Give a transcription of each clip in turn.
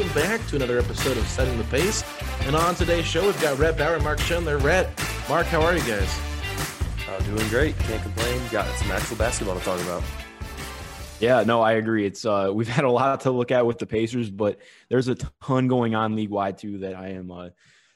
Welcome back to another episode of Setting the Pace. And on today's show, we've got Rhett Bauer and Mark Schindler. Rhett, Mark, how are you guys? Uh, doing great. Can't complain. Got some actual basketball to talk about. Yeah, no, I agree. It's uh we've had a lot to look at with the Pacers, but there's a ton going on league wide too that I am uh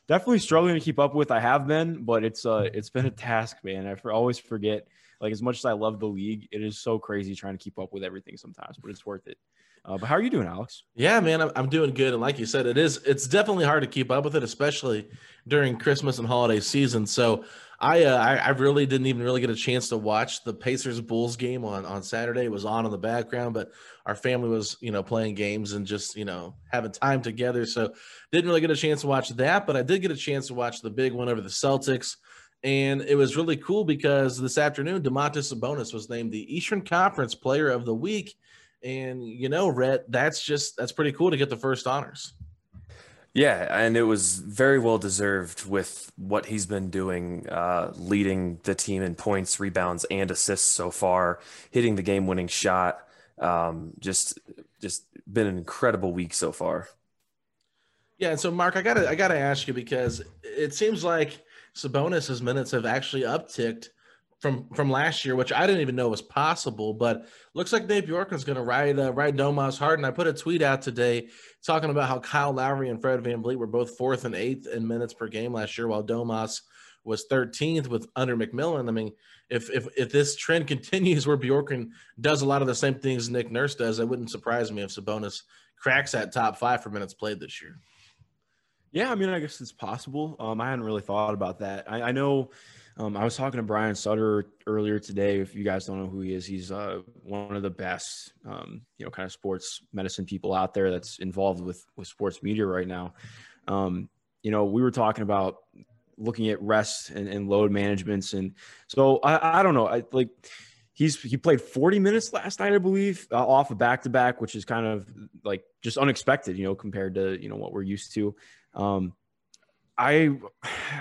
definitely struggling to keep up with. I have been, but it's uh it's been a task, man. I for, always forget like as much as I love the league, it is so crazy trying to keep up with everything sometimes, but it's worth it. Uh, but how are you doing, Alex? Yeah, man, I'm, I'm doing good. And like you said, it is it's definitely hard to keep up with it, especially during Christmas and holiday season. So I, uh, I I really didn't even really get a chance to watch the Pacers Bulls game on on Saturday. It was on in the background, but our family was you know playing games and just you know having time together. So didn't really get a chance to watch that, but I did get a chance to watch the big one over the Celtics. And it was really cool because this afternoon, Domantas Sabonis was named the Eastern Conference Player of the Week. And you know, Rhett, that's just that's pretty cool to get the first honors. Yeah, and it was very well deserved with what he's been doing, uh, leading the team in points, rebounds, and assists so far, hitting the game-winning shot. Um, just, just been an incredible week so far. Yeah, and so Mark, I gotta I gotta ask you because it seems like Sabonis's minutes have actually upticked from from last year, which I didn't even know was possible. But looks like Dave Bjorkgren's going to ride uh, ride Domas hard. And I put a tweet out today talking about how Kyle Lowry and Fred VanVleet were both fourth and eighth in minutes per game last year, while Domas was 13th with under McMillan. I mean, if if if this trend continues where Bjorkgren does a lot of the same things Nick Nurse does, it wouldn't surprise me if Sabonis cracks that top five for minutes played this year. Yeah, I mean, I guess it's possible. Um, I hadn't really thought about that. I, I know um, I was talking to Brian Sutter earlier today. If you guys don't know who he is, he's uh, one of the best, um, you know, kind of sports medicine people out there that's involved with with sports media right now. Um, you know, we were talking about looking at rest and, and load managements, and so I, I don't know. I like he's he played 40 minutes last night, I believe, uh, off a back to back, which is kind of like just unexpected, you know, compared to you know what we're used to. Um, I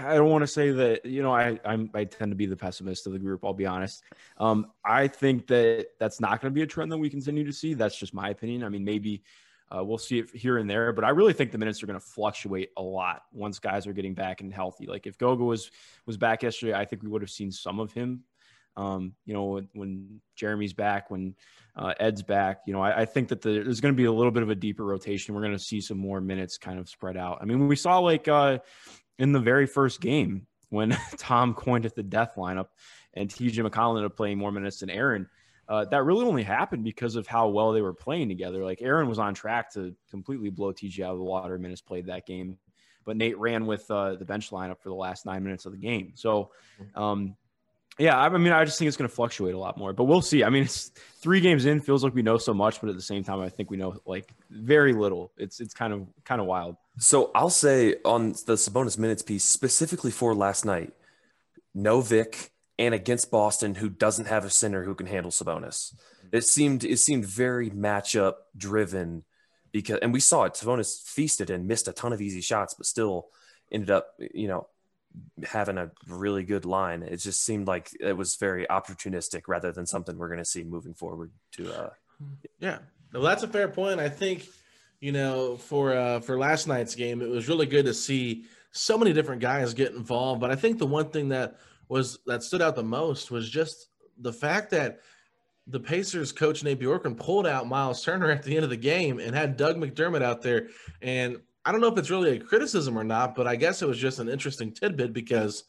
I don't want to say that you know I I'm, I tend to be the pessimist of the group. I'll be honest. Um, I think that that's not going to be a trend that we continue to see. That's just my opinion. I mean, maybe uh, we'll see it here and there, but I really think the minutes are going to fluctuate a lot once guys are getting back and healthy. Like if Goga was was back yesterday, I think we would have seen some of him. Um, you know, when, when Jeremy's back, when uh, Ed's back, you know, I, I think that the, there's going to be a little bit of a deeper rotation. We're going to see some more minutes kind of spread out. I mean, we saw like uh, in the very first game when Tom coined at the death lineup and TJ McConnell ended up playing more minutes than Aaron. Uh, that really only happened because of how well they were playing together. Like Aaron was on track to completely blow TJ out of the water minutes played that game, but Nate ran with uh, the bench lineup for the last nine minutes of the game. So, um, yeah, I mean, I just think it's going to fluctuate a lot more, but we'll see. I mean, it's three games in, feels like we know so much, but at the same time, I think we know like very little. It's it's kind of kind of wild. So I'll say on the Sabonis minutes piece specifically for last night, no Vic and against Boston, who doesn't have a center who can handle Sabonis. It seemed it seemed very matchup driven because, and we saw it. Sabonis feasted and missed a ton of easy shots, but still ended up, you know, having a really good line. It just seemed like it was very opportunistic rather than something we're going to see moving forward. To uh, Yeah, well, that's a fair point. I think, you know, for uh, for last night's game, it was really good to see so many different guys get involved. But I think the one thing that was that stood out the most was just the fact that the Pacers coach Nate Bjorkgren pulled out Miles Turner at the end of the game and had Doug McDermott out there. And I don't know if it's really a criticism or not, but I guess it was just an interesting tidbit because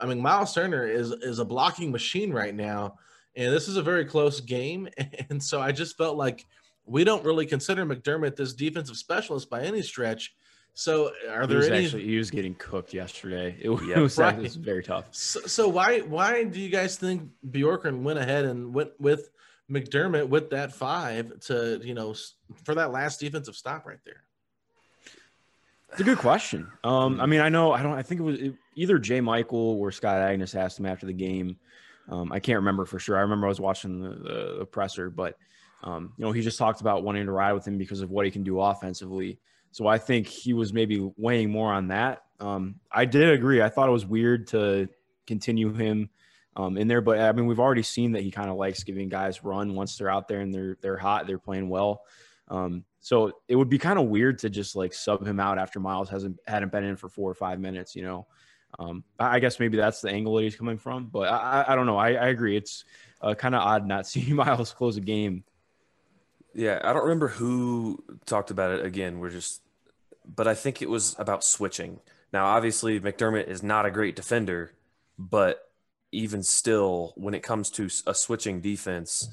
I mean Miles Turner is is a blocking machine right now, and this is a very close game. And so I just felt like we don't really consider McDermott this defensive specialist by any stretch. So are He there was any actually he was getting cooked yesterday. It, was- Yeah, right. it was very tough. So, so why why do you guys think Bjorkgren went ahead and went with McDermott with that five to you know for that last defensive stop right there? It's a good question. Um, I mean, I know I don't. I think it was either J. Michael or Scott Agness asked him after the game. Um, I can't remember for sure. I remember I was watching the, the, the presser, but um, you know, he just talked about wanting to ride with him because of what he can do offensively. So I think he was maybe weighing more on that. Um, I did agree. I thought it was weird to continue him um, in there, but I mean, we've already seen that he kind of likes giving guys run once they're out there and they're they're hot, they're playing well. Um, so it would be kind of weird to just like sub him out after Miles hasn't hadn't been in for four or five minutes, you know. Um, I guess maybe that's the angle that he's coming from, but I, I, I don't know. I, I agree. It's uh, kind of odd not seeing Miles close a game. Yeah, I don't remember who talked about it again. We're just, but I think it was about switching. Now, obviously, McDermott is not a great defender, but even still, when it comes to a switching defense,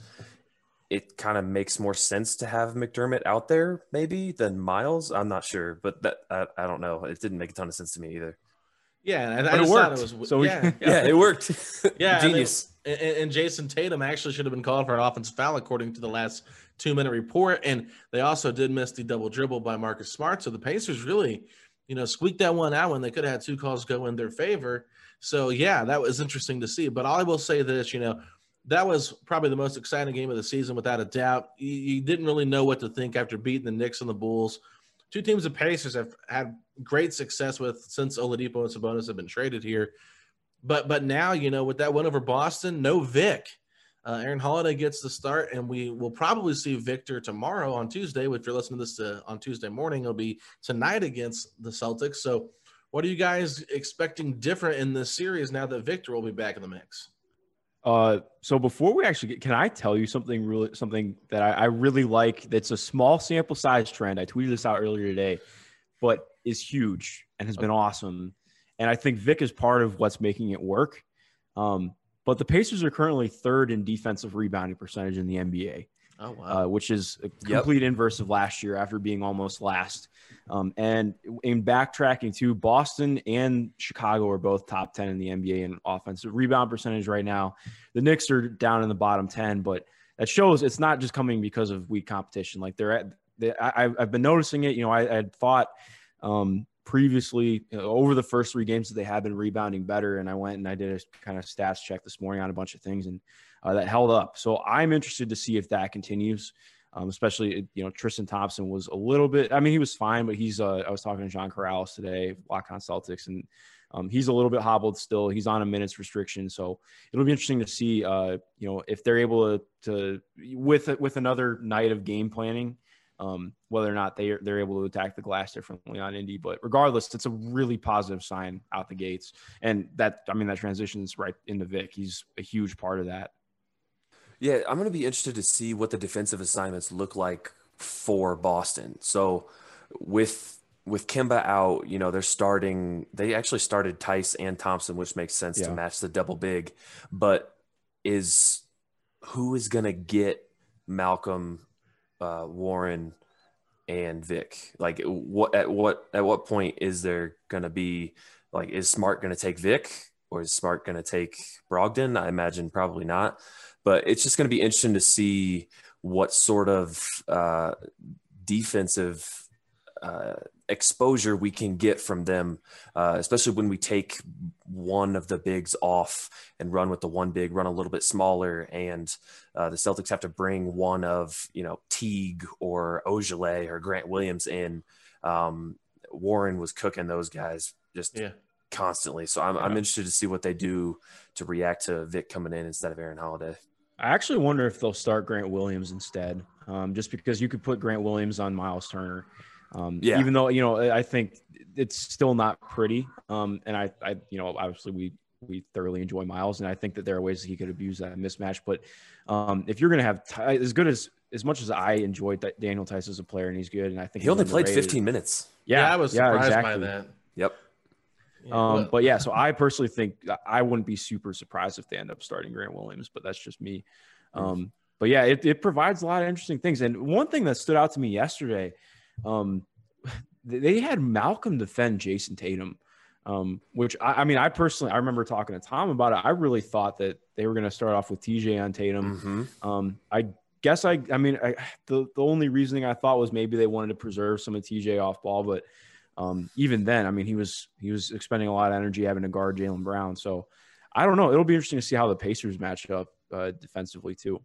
it kind of makes more sense to have McDermott out there maybe than Miles. I'm not sure, but that I, I don't know. It didn't make a ton of sense to me either. Yeah, and I, I But it thought worked. it was So we- yeah, Yeah, it worked. yeah, and genius. they- And, and Jayson Tatum actually should have been called for an offensive foul according to the last two minute report. And they also did miss the double dribble by Marcus Smart. So the Pacers really, you know, squeaked that one out when they could have had two calls go in their favor. So yeah, that was interesting to see. But all I will say this, you know, that was probably the most exciting game of the season without a doubt. You, you didn't really know what to think after beating the Knicks and the Bulls. Two teams the Pacers have had great success with since Oladipo and Sabonis have been traded here. But but now you know with that win over Boston, no Vic. Uh, Aaron Holiday gets the start, and we will probably see Victor tomorrow on Tuesday. If you're listening to this uh on Tuesday morning, it'll be tonight against the Celtics. So, what are you guys expecting different in this series now that Victor will be back in the mix? Uh, so before we actually get, can I tell you something really something that I, I really like? That's a small sample size trend. I tweeted this out earlier today, but is huge and has been awesome. And I think Vic is part of what's making it work. Um, but the Pacers are currently third in defensive rebounding percentage in the NBA Oh wow! uh, which is a Yep. complete inverse of last year after being almost last. Um, and in backtracking to Boston and Chicago are both top 10 in the NBA in offensive rebound percentage right now. The Knicks are down in the bottom 10, but that shows it's not just coming because of weak competition. Like they're at, they, I, I've been noticing it. You know, I, had thought um, previously over the first three games that they have been rebounding better. And I went and I did a kind of stats check this morning on a bunch of things and uh, that held up. So I'm interested to see if that continues. Um, especially, you know, Tristan Thompson was a little bit. I mean, he was fine, but he's. Uh, I was talking to John Karalis today, Lock on Celtics, and um, he's a little bit hobbled still. He's on a minutes restriction, so it'll be interesting to see. Uh, you know, if they're able to, to with with another night of game planning, um, whether or not they are, they're able to attack the glass differently on Indy. But regardless, it's a really positive sign out the gates, and that I mean that transitions right into Vic. He's a huge part of that. Yeah, I'm going to be interested to see what the defensive assignments look like for Boston. So with with Kemba out, you know, they're starting they actually started Theis and Thompson, which makes sense to match the double big, but is who is going to get Malcolm uh, Warren and Vic? Like what at what at what point is there going to be like is Smart going to take Vic or is Smart going to take Brogdon? I imagine probably not but it's just going to be interesting to see what sort of uh, defensive uh, exposure we can get from them, uh, especially when we take one of the bigs off and run with the one big, run a little bit smaller, and uh, the Celtics have to bring one of you know Teague or Ojeleye or Grant Williams in. Um, Warren was cooking those guys just Yeah. constantly, so I'm, I'm interested to see what they do to react to Vic coming in instead of Aaron Holiday. I actually wonder if they'll start Grant Williams instead, um, just because you could put Grant Williams on Miles Turner. Um, Yeah. Even though you know, I think it's still not pretty. Um, and I, I, you know, obviously we we thoroughly enjoy Miles, and I think that there are ways that he could abuse that mismatch. But um, if you're going to have Ty, as good as as much as I enjoyed that Daniel Theis as a player, and he's good, and I think He only played 15 minutes. Yeah, I was yeah, surprised by that. Yep. Um, but- yeah, so I personally think I wouldn't be super surprised if they end up starting Grant Williams, but that's just me. Um, but yeah, it, it provides a lot of interesting things. And one thing that stood out to me yesterday, um, they had Malcolm defend Jayson Tatum, um, which I, I mean, I personally, I remember talking to Tom about it. I really thought that they were going to start off with TJ on Tatum. hmm Um, I guess I, I mean, I, the the only reasoning I thought was maybe they wanted to preserve some of TJ off ball, but um, even then, I mean, he was he was expending a lot of energy having to guard Jaylen Brown. So I don't know. It'll be interesting to see how the Pacers match up uh, defensively too.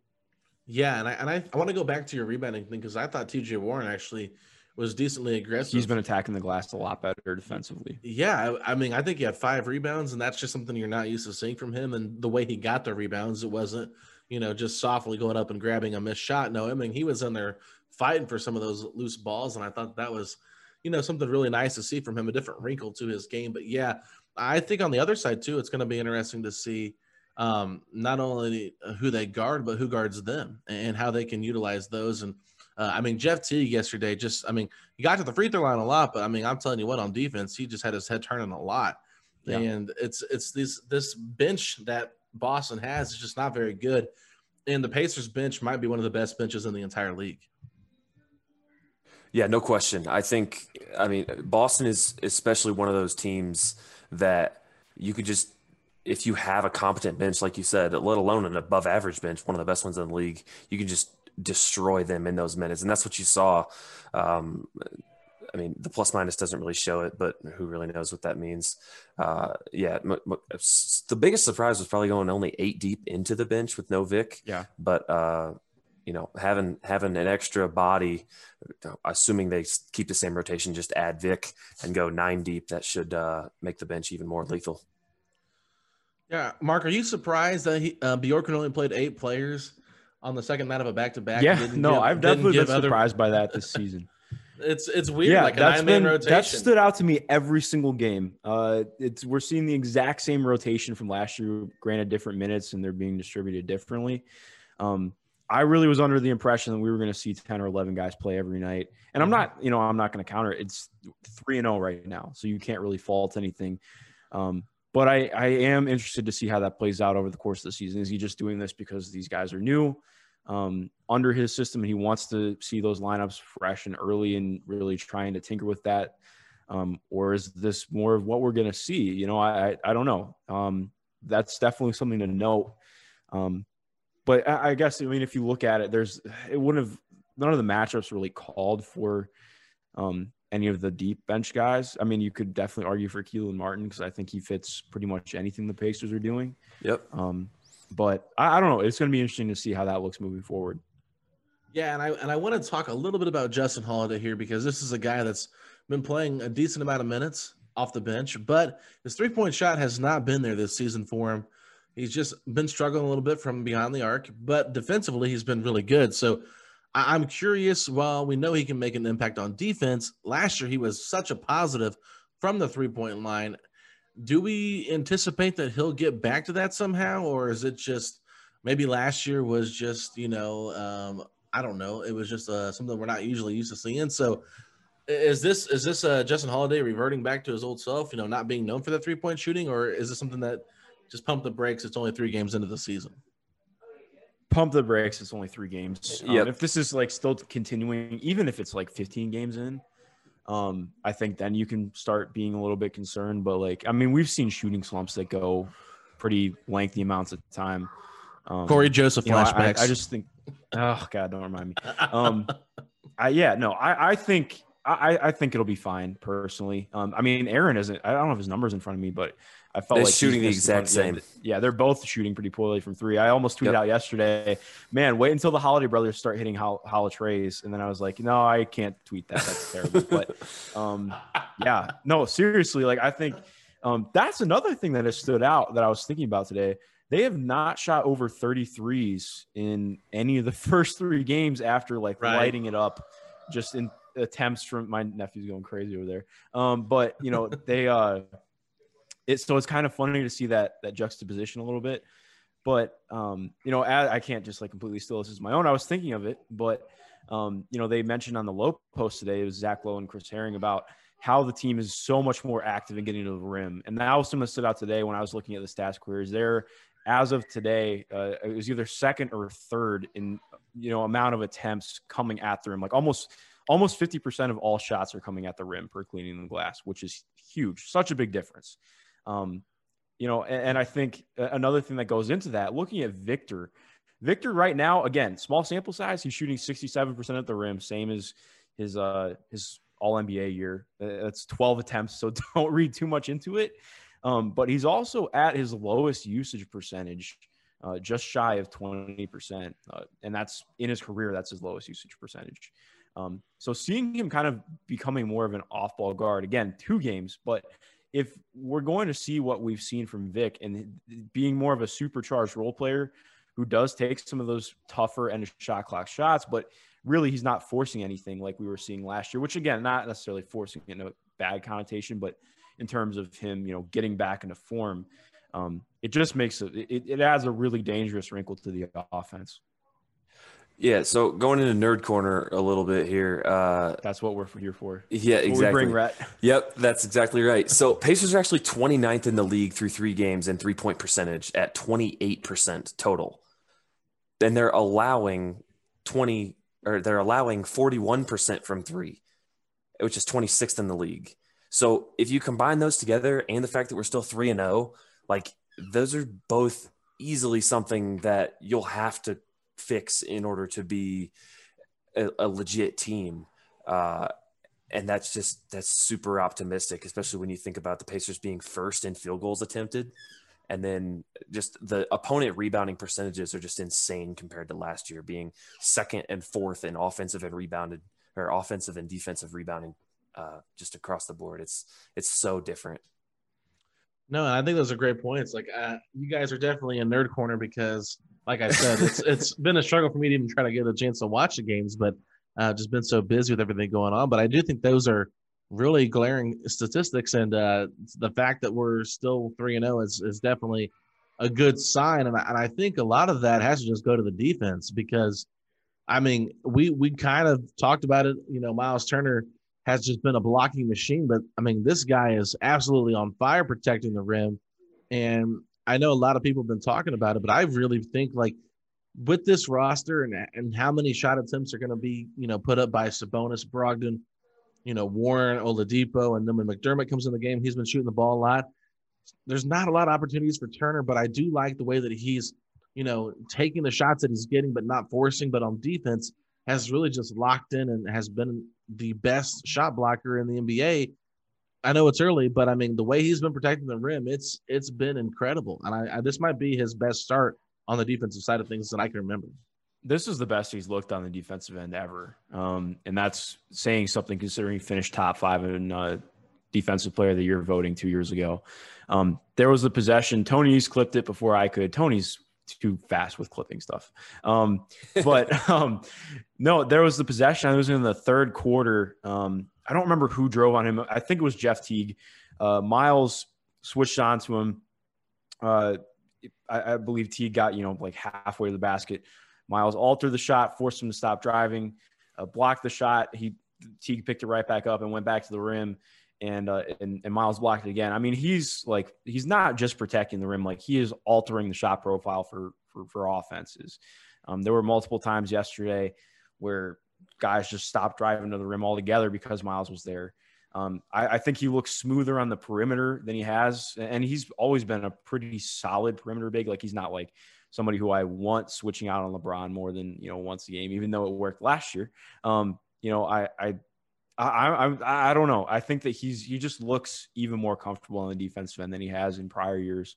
Yeah, and I and I, I want to go back to your rebounding thing because I thought TJ Warren actually was decently aggressive. He's been attacking the glass a lot better defensively. Yeah, I, I mean, I think he had five rebounds, and that's just something you're not used to seeing from him. And the way he got the rebounds, it wasn't, you know, just softly going up and grabbing a missed shot. No, I mean, he was in there fighting for some of those loose balls, and I thought that was, you know, something really nice to see from him, a different wrinkle to his game. But yeah, I think on the other side too, it's going to be interesting to see um, not only who they guard, but who guards them and how they can utilize those. And uh, I mean, Jeff Teague yesterday, just I mean, he got to the free throw line a lot, but I mean, I'm telling you what, on defense, he just had his head turning a lot. Yeah. And it's it's this this bench that Boston has is just not very good. And the Pacers bench might be one of the best benches in the entire league. Yeah, no question. I think, I mean, Boston is especially one of those teams that you could just, if you have a competent bench, like you said, let alone an above average bench, one of the best ones in the league, you can just destroy them in those minutes. And that's what you saw. Um, I mean, the plus minus doesn't really show it, but who really knows what that means? Uh, yeah, m- m- the biggest surprise was probably going only eight deep into the bench with no Vic. Yeah. but uh, you know, having having an extra body, assuming they keep the same rotation, just add Vic and go nine deep. That should uh, make the bench even more lethal. Yeah, Mark, are you surprised that he, uh, Bjorkgren only played eight players on the second night of a back to back? Yeah, no, I've definitely been surprised by that this season. It's it's weird, yeah, like a that's nine been rotation. that stood out to me every single game. Uh, it's we're seeing the exact same rotation from last year, granted different minutes, and they're being distributed differently. Um, I really was under the impression that we were going to see ten or eleven guys play every night, and I'm not, you know, I'm not going to counter it. It's three and zero right now, so you can't really fault anything. Um, but I, I am interested to see how that plays out over the course of the season. Is he just doing this because these guys are new? um, under his system, and he wants to see those lineups fresh and early, and really trying to tinker with that. Um, or is this more of what we're going to see? You know, I, I I don't know. Um, that's definitely something to note. Um, but I, I guess I mean, if you look at it, there's it wouldn't have none of the matchups really called for um, any of the deep bench guys. I mean, you could definitely argue for Kelan Martin because I think he fits pretty much anything the Pacers are doing. Yep. Um, but I, I don't know. It's going to be interesting to see how that looks moving forward. Yeah, and I and I want to talk a little bit about Justin Holiday here because this is a guy that's been playing a decent amount of minutes off the bench, but his three point shot has not been there this season for him. He's just been struggling a little bit from behind the arc, but defensively he's been really good. So I, I'm curious. While we know he can make an impact on defense, last year he was such a positive from the three point line. Do we anticipate that he'll get back to that somehow, or is it just maybe last year was just you know um, I don't know. It was just uh, something we're not usually used to seeing. So, is this is this uh, Justin Holiday reverting back to his old self? You know, not being known for that three point shooting, or is this something that just pump the brakes? It's only three games into the season. Pump the brakes. It's only three games. Um, Yep. If this is like still continuing, even if it's like 15 games in, um, I think then you can start being a little bit concerned. But like, I mean, we've seen shooting slumps that go pretty lengthy amounts of time. Um, Cory Joseph you know, I- I, flashbacks. I just think, oh god, don't remind me. Um, I yeah, no, I I think I I think it'll be fine personally. Um, I mean, Aaron isn't. I don't know if his numbers in front of me, but I felt They're like shooting the exact yeah, same. th- Yeah, they're both shooting pretty poorly from three. I almost tweeted Yep. out yesterday, man, wait until the Holiday brothers start hitting hol- Holitrays, and then I was like, no, I can't tweet that. That's terrible. But um, yeah, no, seriously, like I think um, that's another thing that has stood out that I was thinking about today. they have not shot over 33s in any of the first three games after like Right. lighting it up just in attempts from my nephew's going crazy over there. Um, but you know, they uh it's so it's kind of funny to see that that juxtaposition a little bit. But um, you know, I, I can't just like completely steal this as my own. I was thinking of it, but um, you know, they mentioned on the Lowe Post today, it was Zach Lowe and Chris Herring about how the team is so much more active in getting to the rim. And that was something that stood out today when I was looking at the stats queries. They're as of today, uh, it was either second or third in you know amount of attempts coming at the rim. Like almost almost 50% of all shots are coming at the rim per cleaning the glass, which is huge. Such a big difference. Um, you know, and, and I think another thing that goes into that, looking at Victor, Victor right now, again, small sample size, he's shooting 67% at the rim, same as his uh his all NBA year. Uh, That's 12 attempts, so don't read too much into it. Um, but he's also at his lowest usage percentage, uh, just shy of 20%. Uh, and that's in his career, that's his lowest usage percentage. Um, so seeing him kind of becoming more of an off ball guard, again, two games, but if we're going to see what we've seen from Vic and being more of a supercharged role player who does take some of those tougher and shot clock shots, but really he's not forcing anything like we were seeing last year, which again, not necessarily forcing in a bad connotation, but in terms of him, you know, getting back into form, um, it just makes it, it adds a really dangerous wrinkle to the offense. Yeah. So going into nerd corner a little bit here. Uh, That's what we're here for. yeah, exactly. bring Rhett. Yep, that's exactly right. So Pacers are actually 29th in the league through three games and three point percentage at 28% total. Then they're allowing 20 or they're allowing 41% from three, which is 26th in the league. So if you combine those together and the fact that we're still 3 and 0, like those are both easily something that you'll have to fix in order to be a, a legit team. Uh, and that's just that's super optimistic, especially when you think about the Pacers being first in field goals attempted, and then just the opponent rebounding percentages are just insane compared to last year, being second and fourth in offensive and rebounded or offensive and defensive rebounding, uh, just across the board. It's it's so different. No, I think those are great points. Like uh, you guys are definitely in nerd corner because, like I said, it's it's been a struggle for me to even try to get a chance to watch the games, but uh, just been so busy with everything going on. But I do think those are really glaring statistics, and uh, the fact that we're still three and zero is is definitely a good sign. And I, and I think a lot of that has to just go to the defense because, I mean, we we kind of talked about it. You know, Miles Turner has just been a blocking machine. But I mean, this guy is absolutely on fire protecting the rim. And I know a lot of people have been talking about it, but I really think like with this roster and and how many shot attempts are going to be, you know, put up by Sabonis, Brogdon, you know, Warren, Oladipo, and then when McDermott comes in the game, he's been shooting the ball a lot. There's not a lot of opportunities for Turner, but I do like the way that he's, you know, taking the shots that he's getting, but not forcing. But on defense, has really just locked in and has been the best shot blocker in the NBA. I know it's early, but I mean the way he's been protecting the rim, it's it's been incredible. And I, I this might be his best start on the defensive side of things that I can remember. This is the best he's looked on the defensive end ever, um, and that's saying something considering he finished top five in uh, defensive player of the year voting two years ago. Um, there was a possession. Tony's clipped it before I could. Tony's too fast with clipping stuff. Um, but um, no, there was the possession. It was in the third quarter. Um, I don't remember who drove on him. I think it was Jeff Teague. Uh, Miles switched on to him. Uh, I, I believe Teague got you know like halfway to the basket. Miles altered the shot, forced him to stop driving, uh, blocked the shot. He Teague picked it right back up and went back to the rim and, uh, and and Miles blocked it again. I mean, he's like he's not just protecting the rim; like he is altering the shot profile for for, for offenses. Um, there were multiple times yesterday where guys just stopped driving to the rim altogether because Miles was there. Um, I, I, think he looks smoother on the perimeter than he has, and he's always been a pretty solid perimeter big. Like he's not like somebody who I want switching out on LeBron more than you know once a game, even though it worked last year. Um, you know, I, I I, I I don't know. I think that he's he just looks even more comfortable on the defensive end than he has in prior years.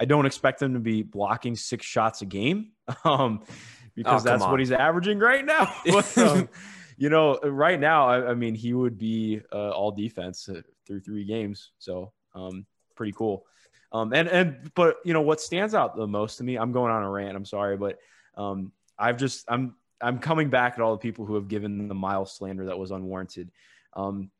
I don't expect him to be blocking six shots a game, um, because Oh, that's what he's averaging right now. But, um, you know, right now, I, I mean, he would be uh, all defense uh, through three games, so um, pretty cool. Um, and and but you know what stands out the most to me? I'm going on a rant. I'm sorry, but um, I've just I'm I'm coming back at all the people who have given the Miles slander that was unwarranted. Um,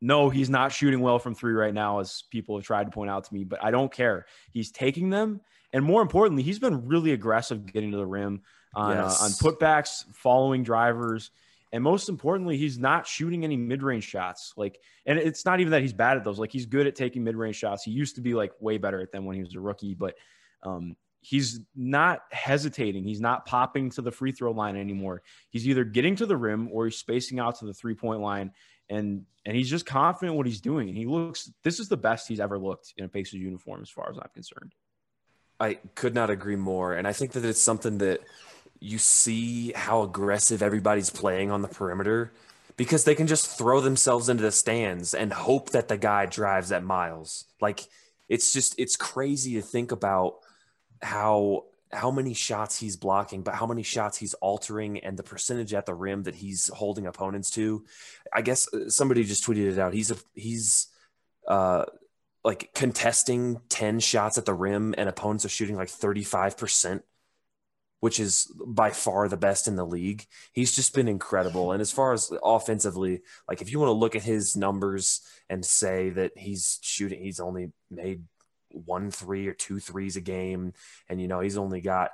no, he's not shooting well from three right now, as people have tried to point out to me, but I don't care. He's taking them. And more importantly, he's been really aggressive getting to the rim on, Yes. uh, on putbacks, following drivers. And most importantly, he's not shooting any mid range shots. Like, and it's not even that he's bad at those. Like, he's good at taking mid range shots. He used to be like way better at them when he was a rookie, but um, he's not hesitating. He's not popping to the free throw line anymore. He's either getting to the rim or he's spacing out to the three point line and and he's just confident what he's doing. He looks this is the best he's ever looked in a Pacers uniform, as far as I'm concerned. I could not agree more. And I think that it's something that you see how aggressive everybody's playing on the perimeter because they can just throw themselves into the stands and hope that the guy drives at miles. Like it's just it's crazy to think about how how many shots he's blocking, but how many shots he's altering and the percentage at the rim that he's holding opponents to. I guess uh, somebody just tweeted it out. He's a he's uh like contesting 10 shots at the rim and opponents are shooting like 35%, which is by far the best in the league. He's just been incredible. And as far as offensively, like if you want to look at his numbers and say that he's shooting, he's only made one three or two threes a game, and you know, he's only got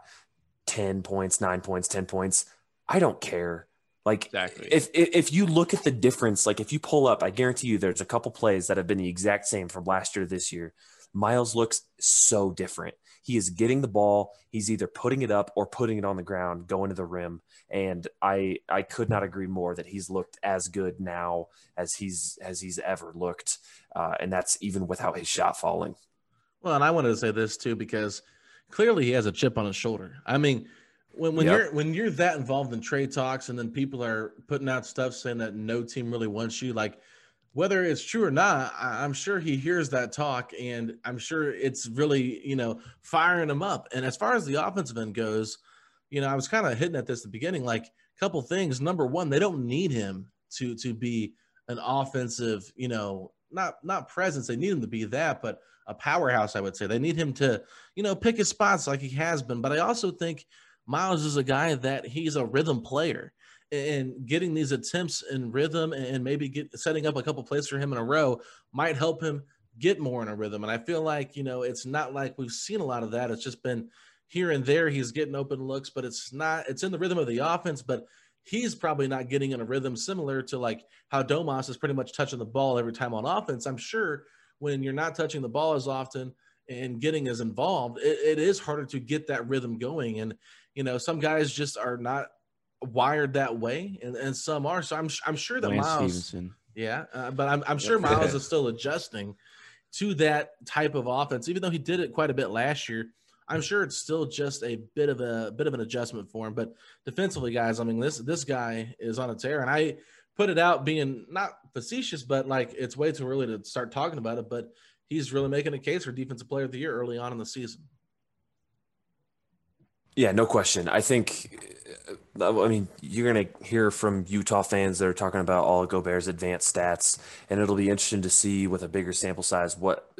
10 points, nine points, 10 points. I don't care. Like Exactly. if, if if you look at the difference, like if you pull up, I guarantee you there's a couple plays that have been the exact same from last year to this year. Miles looks so different. He is getting the ball, he's either putting it up or putting it on the ground, going to the rim. And I I could not agree more that he's looked as good now as he's as he's ever looked. Uh, and that's even without his shot falling. Well, and I wanted to say this too because clearly he has a chip on his shoulder. I mean, when when Yep. you're when you're that involved in trade talks and then people are putting out stuff saying that no team really wants you, like whether it's true or not, I, I'm sure he hears that talk and I'm sure it's really you know firing him up. And as far as the offensive end goes, you know, I was kind of hitting at this at the beginning, like a couple things. Number one, they don't need him to to be an offensive, you know, not not presence. They need him to be that, but a powerhouse, I would say. They need him to, you know, pick his spots like he has been. But I also think Miles is a guy that he's a rhythm player and getting these attempts in rhythm and maybe get setting up a couple plays for him in a row might help him get more in a rhythm. And I feel like, you know, it's not like we've seen a lot of that. It's just been here and there. He's getting open looks, but it's not, it's in the rhythm of the offense, but he's probably not getting in a rhythm similar to like how Domas is pretty much touching the ball every time on offense. I'm sure when you're not touching the ball as often and getting as involved, it, it is harder to get that rhythm going. And, you know, some guys just are not wired that way and, and some are. So I'm, I'm sure that Lance Miles, Stevenson. yeah, uh, but I'm, I'm sure Miles is still adjusting to that type of offense, even though he did it quite a bit last year. I'm sure it's still just a bit of a bit of an adjustment for him. But defensively, guys, I mean this this guy is on a tear, and I put it out being not facetious, but like it's way too early to start talking about it. But he's really making a case for defensive player of the year early on in the season. Yeah, no question. I think, uh, I mean, you're going to hear from Utah fans that are talking about all of Gobert's advanced stats, and it'll be interesting to see with a bigger sample size what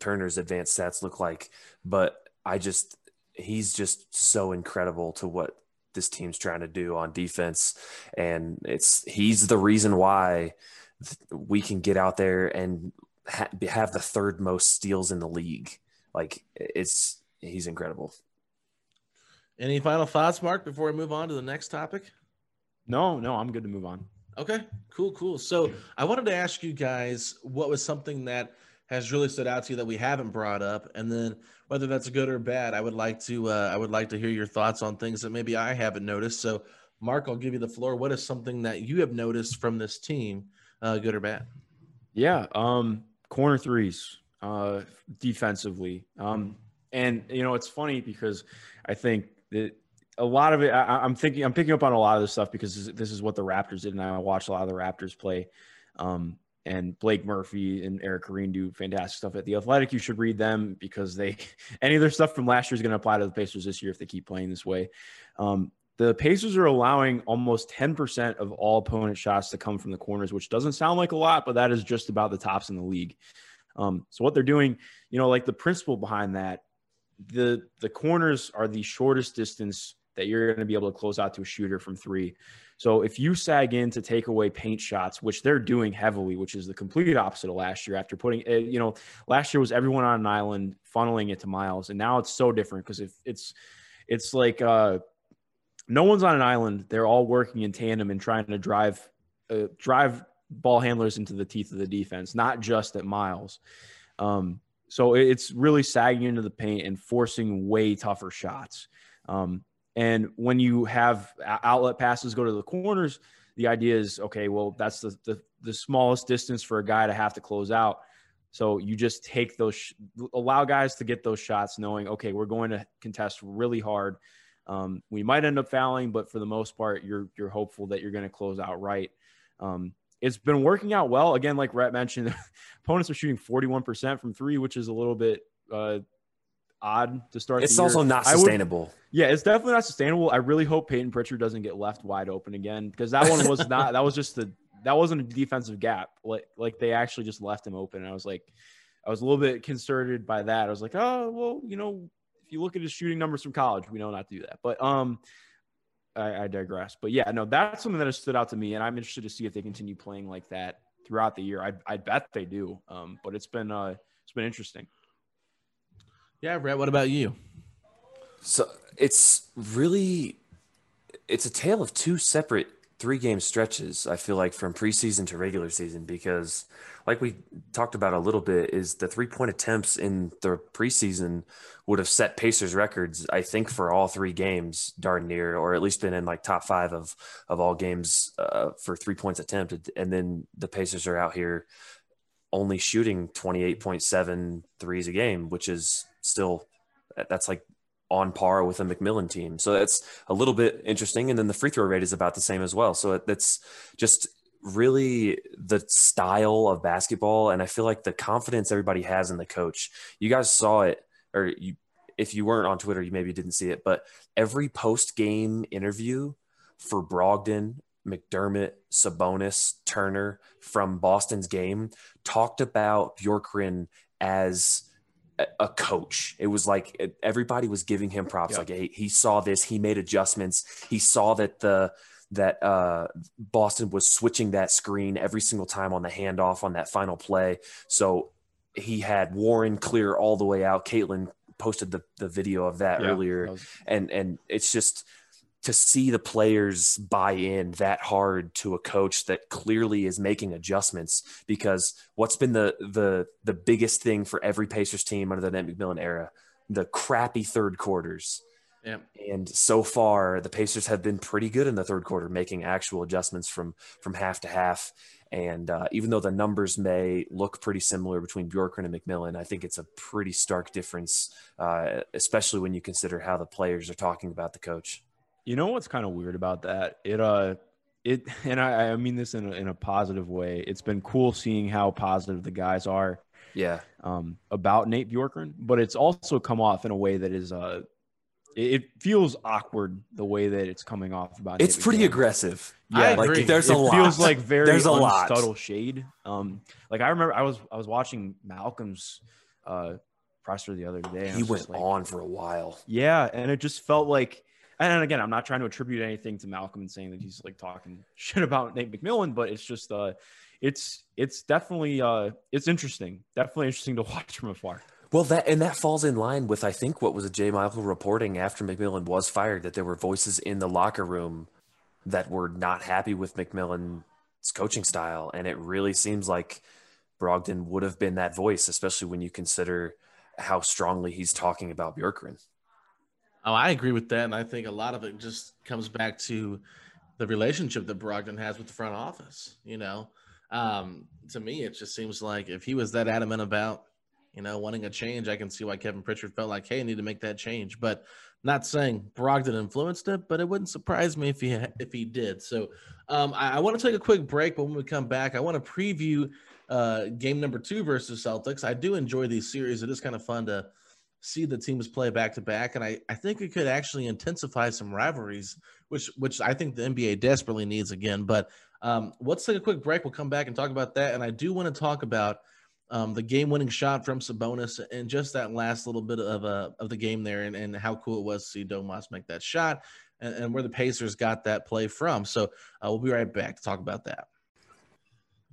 Turner's advanced stats look like. But I just, he's just so incredible to what this team's trying to do on defense. And it's, he's the reason why we can get out there and ha- have the third most steals in the league. Like, it's, he's incredible. Any final thoughts, Mark, before we move on to the next topic? No, no, I'm good to move on. Okay, cool, cool. So I wanted to ask you guys what was something that has really stood out to you that we haven't brought up, and then whether that's good or bad, I would like to uh, I would like to hear your thoughts on things that maybe I haven't noticed. So, Mark, I'll give you the floor. What is something that you have noticed from this team, uh, good or bad? Yeah, um, corner threes, uh, defensively, um, and you know it's funny because I think that a lot of it. I, I'm thinking, I'm picking up on a lot of this stuff because this, this is what the Raptors did, and I watched a lot of the Raptors play. Um, and Blake Murphy and Eric Koreen do fantastic stuff at the Athletic. You should read them because they any of their stuff from last year is going to apply to the Pacers this year if they keep playing this way. Um, the Pacers are allowing almost 10% of all opponent shots to come from the corners, which doesn't sound like a lot, but that is just about the tops in the league. Um, so what they're doing, you know, like the principle behind that, the the corners are the shortest distance that you're going to be able to close out to a shooter from three. So if you sag in to take away paint shots, which they're doing heavily, which is the complete opposite of last year, after putting, eh, you know, last year was everyone on an island funneling it to Miles, and now it's so different because if it's, it's like uh, no one's on an island; they're all working in tandem and trying to drive, uh, drive ball handlers into the teeth of the defense, not just at Miles. Um, so it's really sagging into the paint and forcing way tougher shots. Um, and when you have outlet passes go to the corners, the idea is okay, well, that's the, the, the smallest distance for a guy to have to close out. So you just take those, allow guys to get those shots, knowing, okay, we're going to contest really hard. Um, we might end up fouling, but for the most part, you're you're hopeful that you're going to close out right. Um, it's been working out well. Again, like Rhett mentioned, opponents are shooting 41% from three, which is a little bit uh, odd to start. It's also not sustainable. Would, yeah, it's definitely not sustainable. I really hope Payton Pritchard doesn't get left wide open again because that one was not. that was just the that wasn't a defensive gap. Like like they actually just left him open. And I was like, I was a little bit concerned by that. I was like, oh well, you know, if you look at his shooting numbers from college, we know not to do that. But um. I, I digress, but yeah, no, that's something that has stood out to me, and I'm interested to see if they continue playing like that throughout the year. I, I bet they do, um, but it's been uh, it's been interesting. Yeah, Brett. What about you? So it's really it's a tale of two separate three game stretches. I feel like from preseason to regular season because, like we talked about a little bit, is the three point attempts in the preseason would have set Pacers records. I think for all three games, darn near, or at least been in like top five of of all games uh, for three points attempted. And then the Pacers are out here only shooting 28.7 threes a game, which is still that's like on par with a McMillan team. So that's a little bit interesting. And then the free throw rate is about the same as well. So that's just really the style of basketball. And I feel like the confidence everybody has in the coach. You guys saw it, or you, if you weren't on Twitter, you maybe didn't see it, but every post game interview for Brogdon, McDermott, Sabonis, Turner from Boston's game talked about Bjorkgren as a coach. It was like everybody was giving him props. Yeah. Like hey, he saw this, he made adjustments. He saw that the that uh, Boston was switching that screen every single time on the handoff on that final play. So he had Warren clear all the way out. Caitlin posted the, the video of that yeah, earlier, that was- and and it's just to see the players buy in that hard to a coach that clearly is making adjustments because what's been the the the biggest thing for every Pacers team under the Nate McMillan era the crappy third quarters yeah. And so far, the Pacers have been pretty good in the third quarter, making actual adjustments from from half to half. And uh, even though the numbers may look pretty similar between Bjorkgren and McMillan, I think it's a pretty stark difference, uh, especially when you consider how the players are talking about the coach. You know what's kind of weird about that? It uh it and I, I mean this in a, in a positive way. It's been cool seeing how positive the guys are. Yeah. Um, about Nate Bjorkgren, but it's also come off in a way that is uh it feels awkward the way that it's coming off about. It's Nate pretty aggressive. Yeah, like there's it a lot. feels like very there's a lot. subtle shade. Um, like I remember I was I was watching Malcolm's uh presser the other day. He went like, on for a while. Yeah, and it just felt like and again, I'm not trying to attribute anything to Malcolm and saying that he's like talking shit about Nate McMillan, but it's just uh it's it's definitely uh it's interesting. Definitely interesting to watch from afar. Well, that and that falls in line with I think what was a J. Michael reporting after McMillan was fired that there were voices in the locker room that were not happy with McMillan's coaching style, and it really seems like Brogdon would have been that voice, especially when you consider how strongly he's talking about Bjorkgren. Oh, I agree with that, and I think a lot of it just comes back to the relationship that Brogdon has with the front office. You know, um, to me, it just seems like if he was that adamant about, you know, wanting a change, I can see why Kevin Pritchard felt like, hey, I need to make that change. But not saying Brogdon influenced it, but it wouldn't surprise me if he if he did. So um, I, I want to take a quick break, but when we come back, I want to preview uh, game number two versus Celtics. I do enjoy these series. It is kind of fun to see the teams play back to back, and I, I think it could actually intensify some rivalries, which which I think the NBA desperately needs again. But um, let's take a quick break. We'll come back and talk about that, and I do want to talk about um, the game-winning shot from Sabonis, and just that last little bit of uh, of the game there, and, and how cool it was to see Domas make that shot, and, and where the Pacers got that play from. So uh, we'll be right back to talk about that.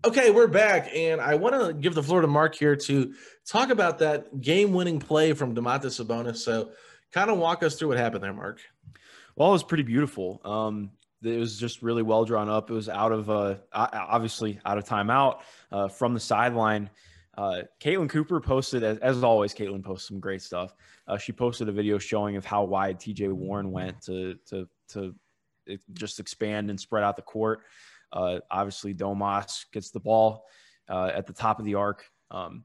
Okay, we're back, and I want to give the floor to Mark here to talk about that game-winning play from Domantas Sabonis. So, kind of walk us through what happened there, Mark. Well, it was pretty beautiful. Um, it was just really well drawn up. It was out of uh, obviously out of timeout uh, from the sideline. Uh, Caitlin Cooper posted, as, as always, Caitlin posts some great stuff. Uh, she posted a video showing of how wide TJ Warren went to to to just expand and spread out the court. Uh, obviously, Domas gets the ball uh, at the top of the arc, um,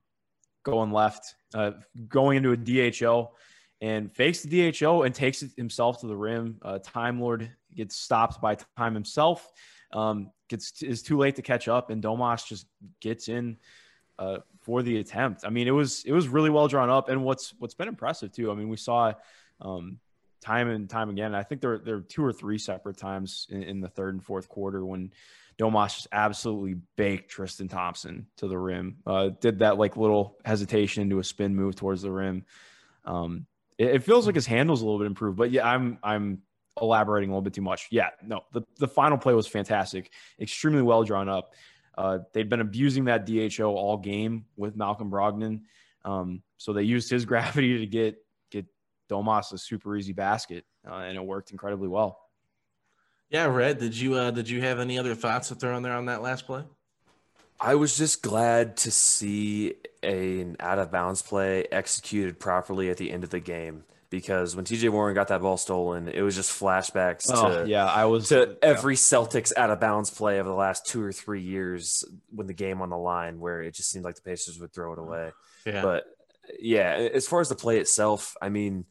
going left, uh, going into a DHO, and fakes the DHO and takes it himself to the rim. Uh, time Lord gets stopped by time himself, um, gets is too late to catch up, and Domas just gets in. Uh, for the attempt, I mean, it was it was really well drawn up, and what's what's been impressive too. I mean, we saw um, time and time again. I think there there are two or three separate times in, in the third and fourth quarter when Domas just absolutely baked Tristan Thompson to the rim. Uh, did that like little hesitation into a spin move towards the rim. Um, it, it, feels like his handle's a little bit improved, but yeah, I'm I'm elaborating a little bit too much. Yeah, no, the the final play was fantastic, extremely well drawn up. Uh, they'd been abusing that DHO all game with Malcolm Brogdon. Um, so they used his gravity to get Domas a super easy basket, uh, and it worked incredibly well. Yeah, Rhett, did you uh, did you have any other thoughts to throw in there on that last play? I was just glad to see a, an out of bounds play executed properly at the end of the game because when TJ Warren got that ball stolen, it was just flashbacks oh, to yeah, I was to every Celtics out of bounds play over the last two or three years when the game on the line, where it just seemed like the Pacers would throw it away. Yeah. But yeah, as far as the play itself, I mean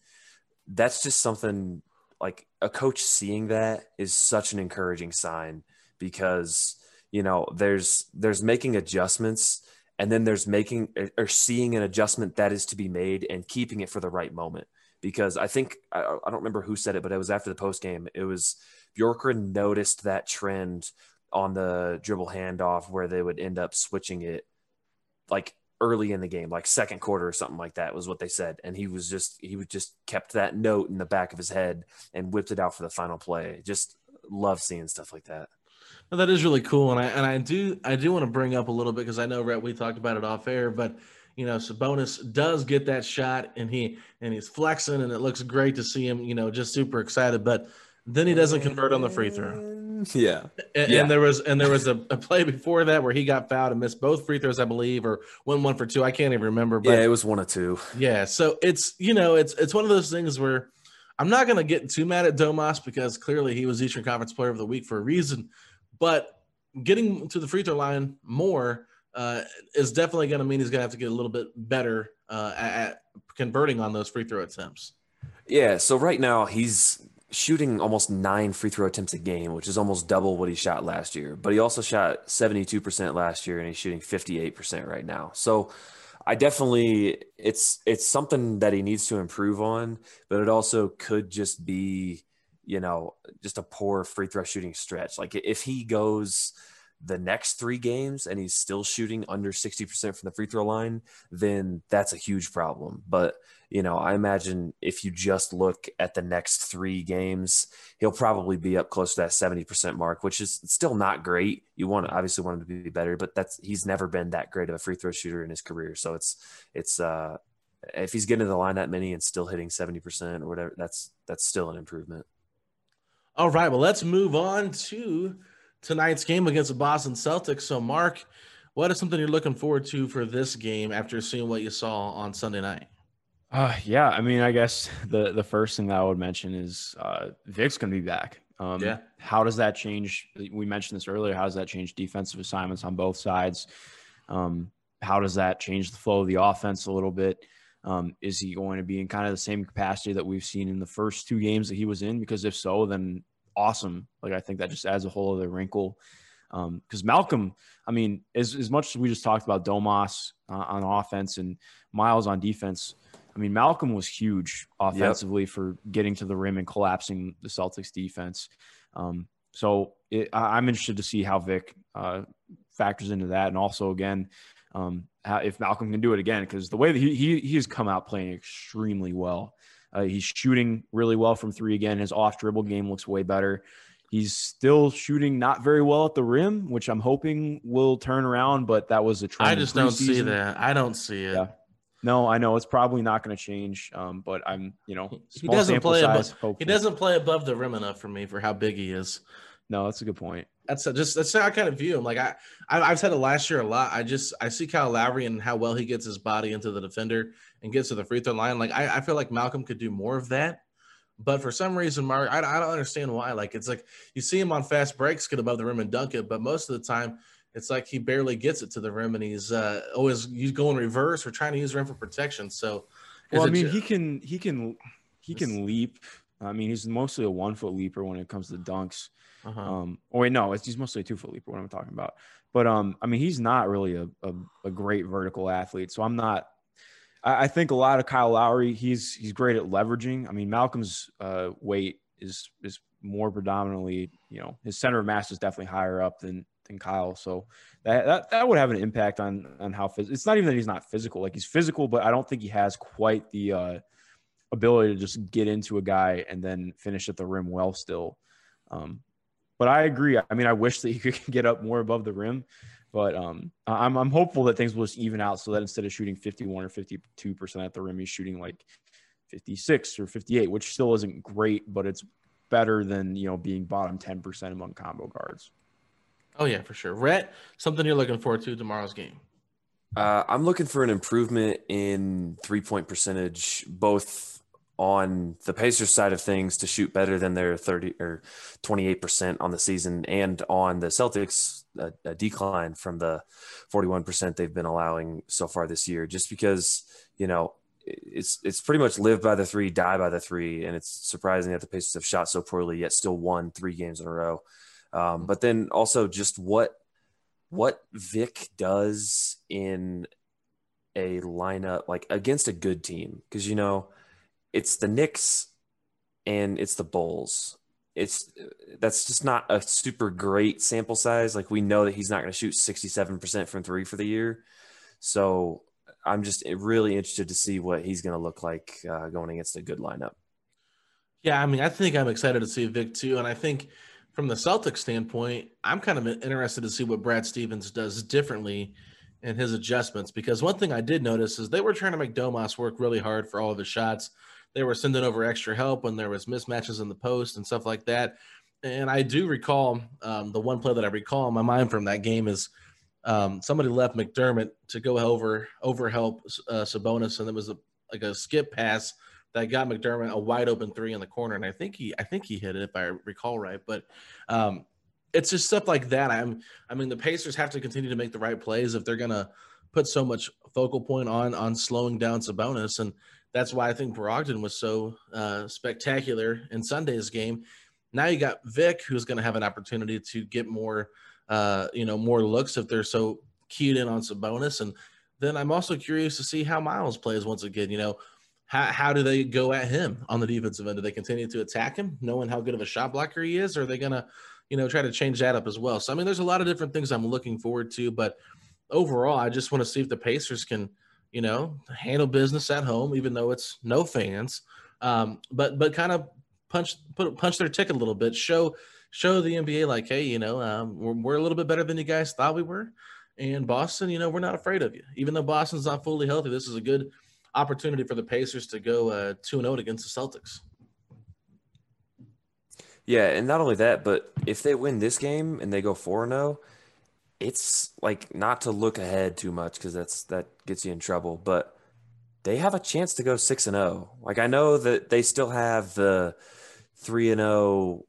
that's just something like a coach seeing that is such an encouraging sign because you know there's there's making adjustments and then there's making er, or seeing an adjustment that is to be made and keeping it for the right moment. Because I think I, I don't remember who said it but it was after the post game it was Bjorkgren noticed that trend on the dribble handoff where they would end up switching it like early in the game, like second quarter or something like that was what they said. And he was just he would just kept that note in the back of his head and whipped it out for the final play. Just love seeing stuff like that. Well, that is really cool, and I and I do I do want to bring up a little bit because I know Rhett we talked about it off air, but you know Sabonis does get that shot and he and he's flexing and it looks great to see him you know just super excited, but then he doesn't convert on the free throw. Yeah. And, yeah. and there was and there was a, a, play before that where he got fouled and missed both free throws, I believe, or went one for two. I can't even remember. But yeah, it was one or two. Yeah. So it's you know, it's it's one of those things where I'm not gonna get too mad at Domas because clearly he was Eastern Conference player of the week for a reason. But getting to the free throw line more uh, is definitely going to mean he's going to have to get a little bit better uh, at converting on those free throw attempts. Yeah. So right now he's shooting almost nine free throw attempts a game, which is almost double what he shot last year. But he also shot 72% last year and he's shooting 58% right now. So I definitely it's it's something that he needs to improve on, but it also could just be, you know, just a poor free throw shooting stretch. Like if he goes the next three games and he's still shooting under 60% from the free throw line, then that's a huge problem. But, you know, I imagine if you just look at the next three games, he'll probably be up close to that 70% mark, which is still not great. You want to obviously want him to be better, but that's he's never been that great of a free throw shooter in his career. So it's, it's, uh, if he's getting to the line that many and still hitting 70% or whatever, that's, that's still an improvement. All right. Well, let's move on to tonight's game against the Boston Celtics. So, Mark, what is something you're looking forward to for this game after seeing what you saw on Sunday night? Uh, yeah, I mean, I guess the the first thing that I would mention is uh, Vic's going to be back. Um, yeah. How does that change? We mentioned this earlier. How does that change defensive assignments on both sides? Um, how does that change the flow of the offense a little bit? Um, is he going to be in kind of the same capacity that we've seen in the first two games that he was in? Because if so, then awesome. Like I think that just adds a whole other wrinkle. Because um, Malcolm, I mean, as, as much as we just talked about Domas uh, on offense and Myles on defense, I mean, Malcolm was huge offensively yep. for getting to the rim and collapsing the Celtics defense. Um, so it, I, am interested to see how Vic uh, factors into that. And also, again, um, how, if Malcolm can do it again, because the way that he, he he has come out playing extremely well. Uh, he's shooting really well from three again. His off dribble game looks way better. He's still shooting not very well at the rim, which I'm hoping will turn around. But that was a trend. I just don't see that. I don't see it. Yeah. No, I know it's probably not going to change. Um, but I'm, you know, He doesn't play size, above, he doesn't play above the rim enough for me for how big he is. No, that's a good point. That's a, just that's how I kind of view him. Like I, I I've said it last year a lot. I just I see Kyle Lowry and how well he gets his body into the defender and gets to the free throw line. Like I, I feel like Malcolm could do more of that. But for some reason, Mark, I, I don't understand why. Like it's like you see him on fast breaks, get above the rim and dunk it, but most of the time it's like he barely gets it to the rim, and he's uh, always he's going reverse or trying to use rim for protection. So, Well, I mean, he can he can he can leap. I mean, he's mostly a one foot leaper when it comes to dunks. Uh-huh. Um, or wait, no, it's, he's mostly a two foot leaper. What I'm talking about. But um, I mean, he's not really a, a, a great vertical athlete. So I'm not. I, I think a lot of Kyle Lowry. He's he's great at leveraging. I mean, Malcolm's uh, weight is is more predominantly. You know, his center of mass is definitely higher up than than Kyle. So that that, that would have an impact on on how phys- it's not even that he's not physical. Like he's physical, but I don't think he has quite the uh, ability to just get into a guy and then finish at the rim well still. Um, but I agree. I mean, I wish that he could get up more above the rim, but um, I- I'm I'm hopeful that things will just even out so that instead of shooting 51 or 52 percent at the rim, he's shooting like 56 or 58, which still isn't great, but it's better than you know being bottom 10 percent among combo guards. oh yeah, for sure. Rhett, something you're looking forward to tomorrow's game. Uh, I'm looking for an improvement in three point percentage, both on the Pacers side of things to shoot better than their 30 or 28% on the season, and on the Celtics, a, a decline from the 41% they've been allowing so far this year, just because, you know, it's it's pretty much live by the three, die by the three, and it's surprising that the Pacers have shot so poorly yet still won three games in a row. Um, but then also just what what Vic does in a lineup like against a good team because you know it's the Knicks and it's the Bulls. It's that's just not a super great sample size. Like we know that he's not going to shoot 67% from 3 for the year. So I'm just really interested to see what he's going to look like uh, going against a good lineup. Yeah, I mean, I think I'm excited to see Vic too, and I think from the Celtics standpoint, I'm kind of interested to see what Brad Stevens does differently in his adjustments because one thing I did notice is they were trying to make Domas work really hard for all of his shots. They were sending over extra help when there was mismatches in the post and stuff like that. And I do recall um, the one play that I recall in my mind from that game is um, somebody left McDermott to go over over help uh, Sabonis, and it was a, like a skip pass that got McDermott a wide open three in the corner, and I think he I think he hit it if I recall right. But um, it's just stuff like that. I'm I mean the Pacers have to continue to make the right plays if they're gonna put so much focal point on on slowing down Sabonis, and that's why I think Brogdon was so uh, spectacular in Sunday's game. Now you got Vic, who's going to have an opportunity to get more, uh, you know, more looks if they're so keyed in on Sabonis, and then I'm also curious to see how Myles plays once again. You know, how, how do they go at him on the defensive end? Do they continue to attack him, knowing how good of a shot blocker he is, or are they gonna, you know, try to change that up as well? So I mean, there's a lot of different things I'm looking forward to, but overall, I just want to see if the Pacers can, you know, handle business at home, even though it's no fans, um, but but kind of punch put punch their ticket a little bit, show show the NBA like, hey, you know, um, we're, we're a little bit better than you guys thought we were. And Boston, you know, we're not afraid of you. Even though Boston's not fully healthy, this is a good opportunity for the Pacers to go uh, 2 0 against the Celtics. Yeah, and not only that, but if they win this game and they go 4 and 0, it's like not to look ahead too much because that's that gets you in trouble, but they have a chance to go 6 and 0. Like I know that they still have the 3 and 0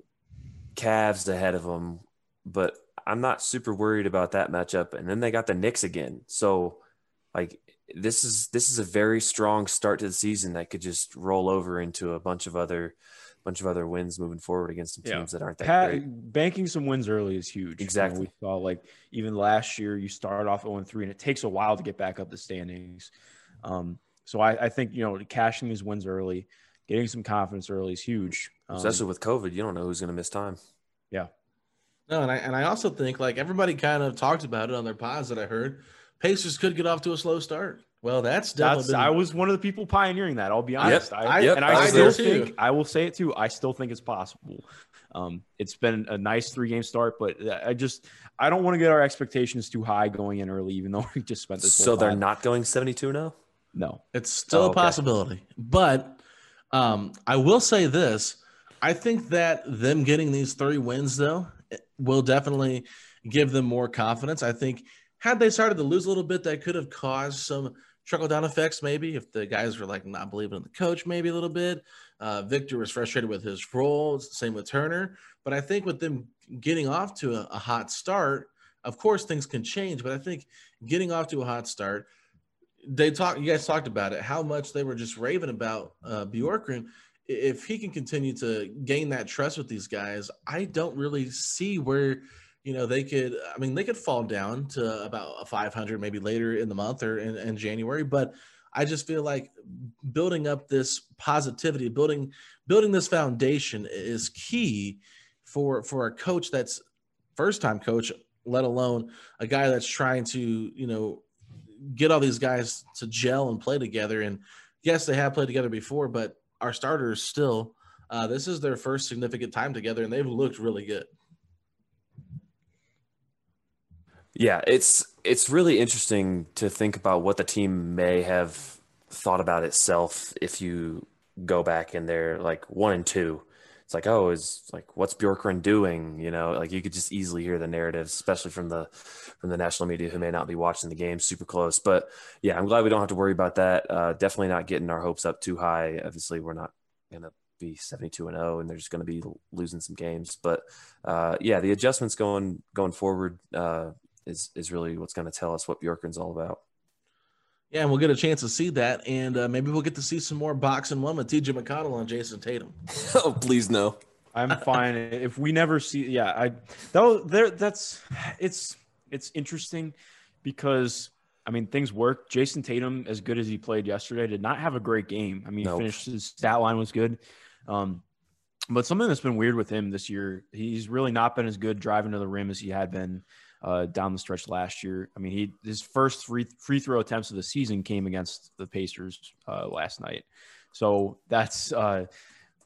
Cavs ahead of them, but I'm not super worried about that matchup. And then they got the Knicks again. So like this is this is a very strong start to the season that could just roll over into a bunch of other bunch of other wins moving forward against some Yeah. teams that aren't that Pat, great. banking some wins early is huge. You know, Exactly. we saw like even last year, you start off 0 3, and it takes a while to get back up the standings. Um, so I, I think you know cashing these wins early, getting some confidence early is huge. Um, Especially with COVID, you don't know who's going to miss time. yeah, No, and I and I also think like everybody kind of talked about it on their pods that I heard, Pacers could get off to a slow start. Well, that's definitely. That's been- I was one of the people pioneering that. I'll be honest. I, I- Yep, and I I, still there too. think I will say it too. I still think it's possible. Um, it's been a nice three game start, but I just I don't want to get our expectations too high going in early, even though we just spent this. So they're time. not going 72 now? No, It's still Oh, a okay. possibility. But um, I will say this I think that them getting these three wins, though, will definitely give them more confidence. I think had they started to lose a little bit, that could have caused some trickle down effects, maybe if the guys were like not believing in the coach, maybe a little bit. Uh, Victor was frustrated with his role, same with Turner. But I think with them getting off to a, a hot start, of course things can change. But I think getting off to a hot start, they talk. You guys talked about it. How much they were just raving about uh. If he can continue to gain that trust with these guys, I don't really see where you know they could. I mean, they could fall down to about a 500 maybe later in the month or in, in January. But I just feel like building up this positivity, building building this foundation is key for for a coach that's first time coach, let alone a guy that's trying to you know get all these guys to gel and play together. And yes, they have played together before, but our starters still. Uh, this is their first significant time together, and they've looked really good. Yeah, it's it's really interesting to think about what the team may have thought about itself if you go back and they're like one and two. It's like, oh, is like what's Bjorkgren doing? You know, like you could just easily hear the narratives, especially from the from the national media who may not be watching the game super close. But yeah, I'm glad we don't have to worry about that. Uh, definitely not getting our hopes up too high. Obviously, we're not gonna be 72 and 0 and they're just going to be losing some games but uh, yeah the adjustments going going forward uh, is is really what's going to tell us what Bjorkgren's all about. Yeah, and we'll get a chance to see that, and uh, maybe we'll get to see some more boxing one with TJ McConnell and Jayson Tatum. oh, please no. I'm fine if we never see. Yeah, I though there that's it's it's interesting because I mean things work. Jayson Tatum, as good as he played yesterday, did not have a great game. I mean, Nope. he finished his stat line was good. Um, but something that's been weird with him this year, he's really not been as good driving to the rim as he had been uh, down the stretch last year. I mean, he his first free free throw attempts of the season came against the Pacers uh, last night. So that's uh,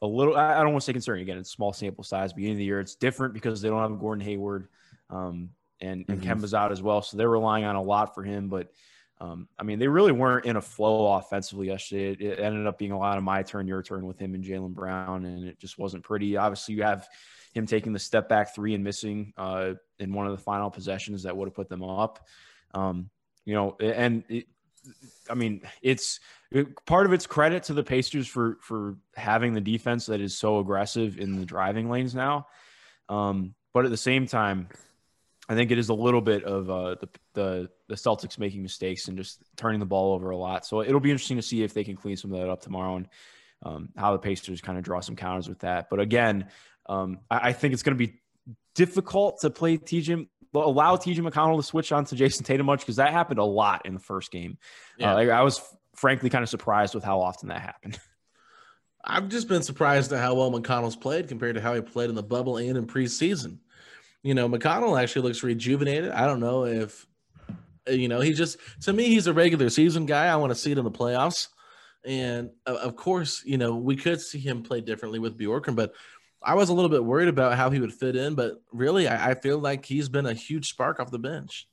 a little. I don't want to say concerning. Again, it's small sample size. Beginning of the year, it's different because they don't have Gordon Hayward, um, and and Mhm. Kemba's out as well, so they're relying on a lot for him. But um, I mean, they really weren't in a flow offensively yesterday. It, it ended up being a lot of my turn, your turn with him and Jaylen Brown, and it just wasn't pretty. Obviously, you have him taking the step back three and missing uh, in one of the final possessions that would have put them up. Um, you know, and it, I mean, it's part of it's credit to the Pacers for for having the defense that is so aggressive in the driving lanes now. Um, but at the same time, I think it is a little bit of uh, the, the the Celtics making mistakes and just turning the ball over a lot. So it'll be interesting to see if they can clean some of that up tomorrow and um, how the Pacers kind of draw some counters with that. But again, um, I, I think it's going to be difficult to play TJ, allow TJ McConnell to switch on to Jayson Tatum much because that happened a lot in the first game. Yeah. Uh, like, I was frankly kind of surprised with how often that happened. I've just been surprised at how well McConnell's played compared to how he played in the bubble and in preseason. You know, McConnell actually looks rejuvenated. I don't know if, uh, you know, he just, to me, he's a regular season guy. I want to see it in the playoffs. And uh, of course, you know, we could see him play differently with Bjorkgren, but I was a little bit worried about how he would fit in. But really, I, I feel like he's been a huge spark off the bench.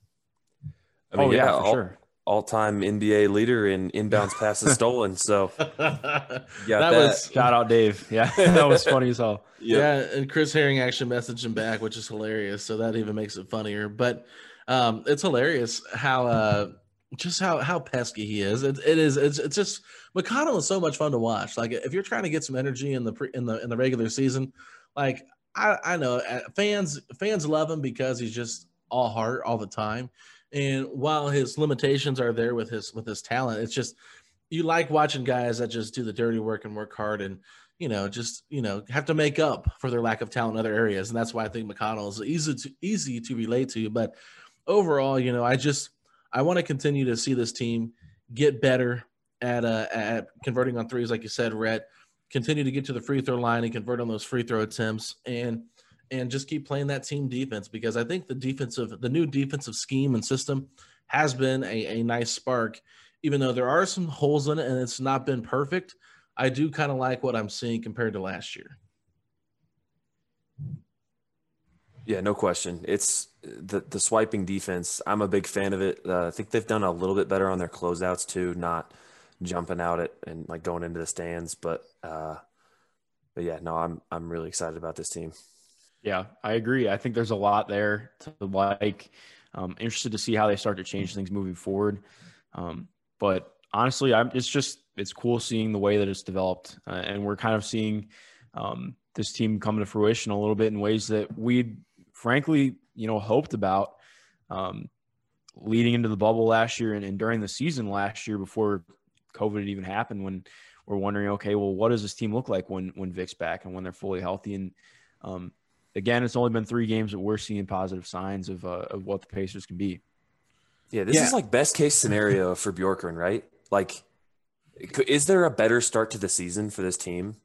I mean, oh yeah, yeah, for all, sure. all-time NBA leader in inbounds passes stolen. So that that. was Shout out Dave. Yeah, that was funny as hell. Yeah, and Chris Herring actually messaged him back, which is hilarious. So that even makes it funnier. But um, it's hilarious how uh, just how how pesky he is. It, it is. It's, it's just McConnell is so much fun to watch. Like if you're trying to get some energy in the pre, in the in the regular season, like I, I know uh, fans fans love him because he's just all heart all the time. And while his limitations are there with his with his talent, it's just you like watching guys that just do the dirty work and work hard and you know just you know have to make up for their lack of talent in other areas and that's why i think mcconnell is easy to easy to relate to but overall you know i just i want to continue to see this team get better at uh at converting on threes like you said Rhett. continue to get to the free throw line and convert on those free throw attempts and and just keep playing that team defense because i think the defensive the new defensive scheme and system has been a, a nice spark, even though there are some holes in it and it's not been perfect. I do kind of like what I'm seeing compared to last year. Yeah, no question. It's the the swiping defense. I'm a big fan of it. Uh, I think they've done a little bit better on their closeouts too, not jumping out it and like going into the stands. But uh, but yeah, no, I'm I'm really excited about this team. Yeah, I agree. I think there's a lot there to like. Um, interested to see how they start to change things moving forward. Um, but honestly, I'm. It's just it's cool seeing the way that it's developed, uh, and we're kind of seeing um, this team come to fruition a little bit in ways that we, frankly, you know, hoped about um, leading into the bubble last year and, and during the season last year before COVID even happened. When we're wondering, okay, well, what does this team look like when when Vic's back and when they're fully healthy? And um, again, it's only been three games that we're seeing positive signs of uh, of what the Pacers can be. Yeah, this Yeah. is like best case scenario for Bjorkgren, right? Like, is there a better start to the season for this team?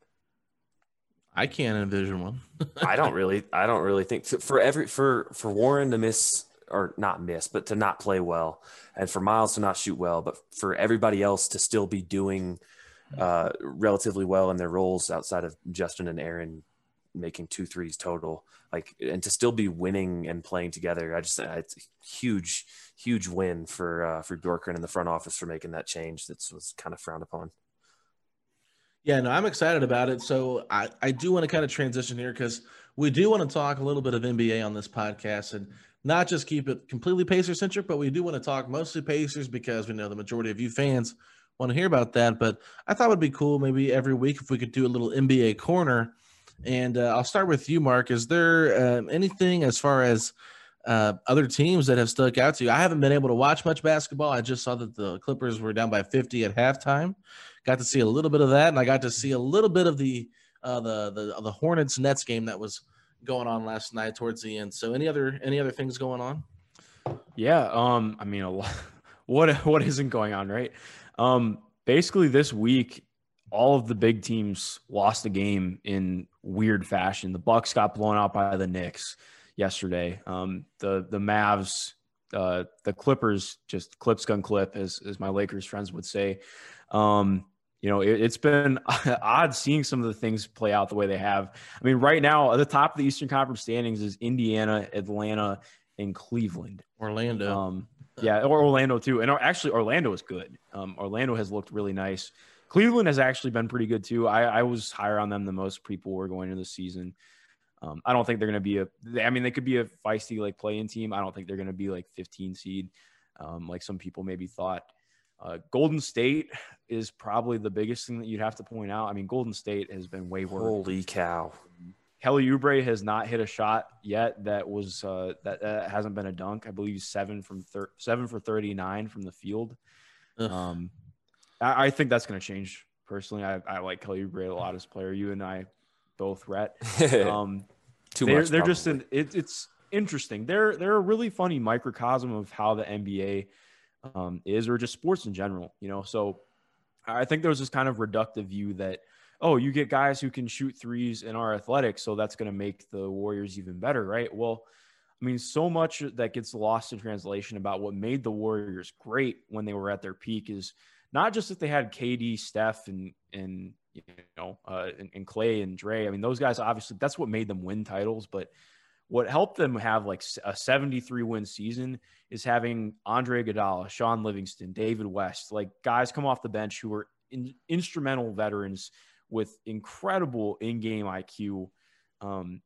I can't envision one. I don't really, I don't really think for every for for Warren to miss or not miss, but to not play well, and for Myles to not shoot well, but for everybody else to still be doing uh, relatively well in their roles outside of Justin and Aaron making two threes total, like, and to still be winning and playing together. I just, it's a huge, huge win for uh, for Bjorkgren in the front office for making that change. That was kind of frowned upon. Yeah, no, I'm excited about it. So I, I do want to kind of transition here because we do want to talk a little bit of NBA on this podcast and not just keep it completely Pacer centric, but we do want to talk mostly Pacers because we know the majority of you fans want to hear about that. But I thought it would be cool maybe every week if we could do a little NBA corner. And uh, I'll start with you, Mark. Is there um, anything as far as uh, other teams that have stuck out to you? I haven't been able to watch much basketball. I just saw that the Clippers were down by 50 at halftime got to see a little bit of that, and I got to see a little bit of the uh, the the the Hornets Nets game that was going on last night towards the end. So any other any other things going on? Yeah, um, I mean, a lot, what what isn't going on, right? Um, basically, this week, all of the big teams lost a game in weird fashion. The Bucks got blown out by the Knicks yesterday. Um, the the Mavs, uh, the Clippers, just clips gun clip, as as my Lakers friends would say. Um, you know, it, it's been odd seeing some of the things play out the way they have. I mean, right now, at the top of the Eastern Conference standings is Indiana, Atlanta, and Cleveland. Orlando. Um, yeah, or Orlando too. And actually, Orlando is good. Um, Orlando has looked really nice. Cleveland has actually been pretty good too. I, I was higher on them than most people were going into the season. Um, I don't think they're going to be a. I mean, they could be a feisty like playing team. I don't think they're going to be like 15 seed, um, like some people maybe thought. Uh, Golden State is probably the biggest thing that you'd have to point out. I mean, Golden State has been wayward. Holy cow! Kelly Oubre has not hit a shot yet that was uh, that, that hasn't been a dunk. I believe seven from thir- seven for thirty nine from the field. Ugh. Um, I, I think that's going to change. Personally, I, I like Kelly Oubre a lot as player. You and I both, Rhett. Um, Too they're, much. They're just probably. an it, it's interesting. They're they're a really funny microcosm of how the NBA um, is, or just sports in general. You know, so I think there was this kind of reductive view that oh, you get guys who can shoot threes and are athletic, so that's going to make the Warriors even better, right? Well, I mean, so much that gets lost in translation about what made the Warriors great when they were at their peak is not just that they had KD, Steph, and and you know, uh, and, and Clay and Dre. I mean, those guys obviously that's what made them win titles. But what helped them have like a 73 win season is having Andre Iguodala, Shaun Livingston, David West, like guys come off the bench who were in, instrumental veterans with incredible in-game IQ. Um,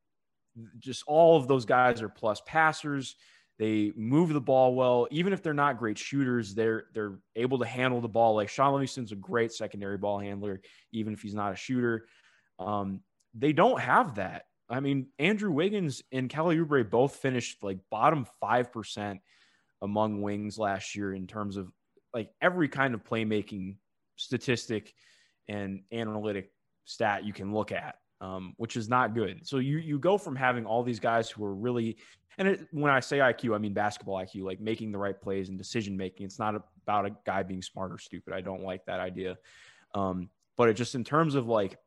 just all of those guys are plus passers. They move the ball well, even if they're not great shooters. They're they're able to handle the ball. Like Shaun Livingston's a great secondary ball handler, even if he's not a shooter. Um, they don't have that. I mean, Andrew Wiggins and Kelly Oubre both finished like bottom five percent among wings last year in terms of like every kind of playmaking statistic and analytic stat you can look at, um, which is not good. So you you go from having all these guys who are really, and it, when I say IQ, I mean basketball IQ, like making the right plays and decision making. It's not about a guy being smart or stupid. I don't like that idea. Um, but it just in terms of like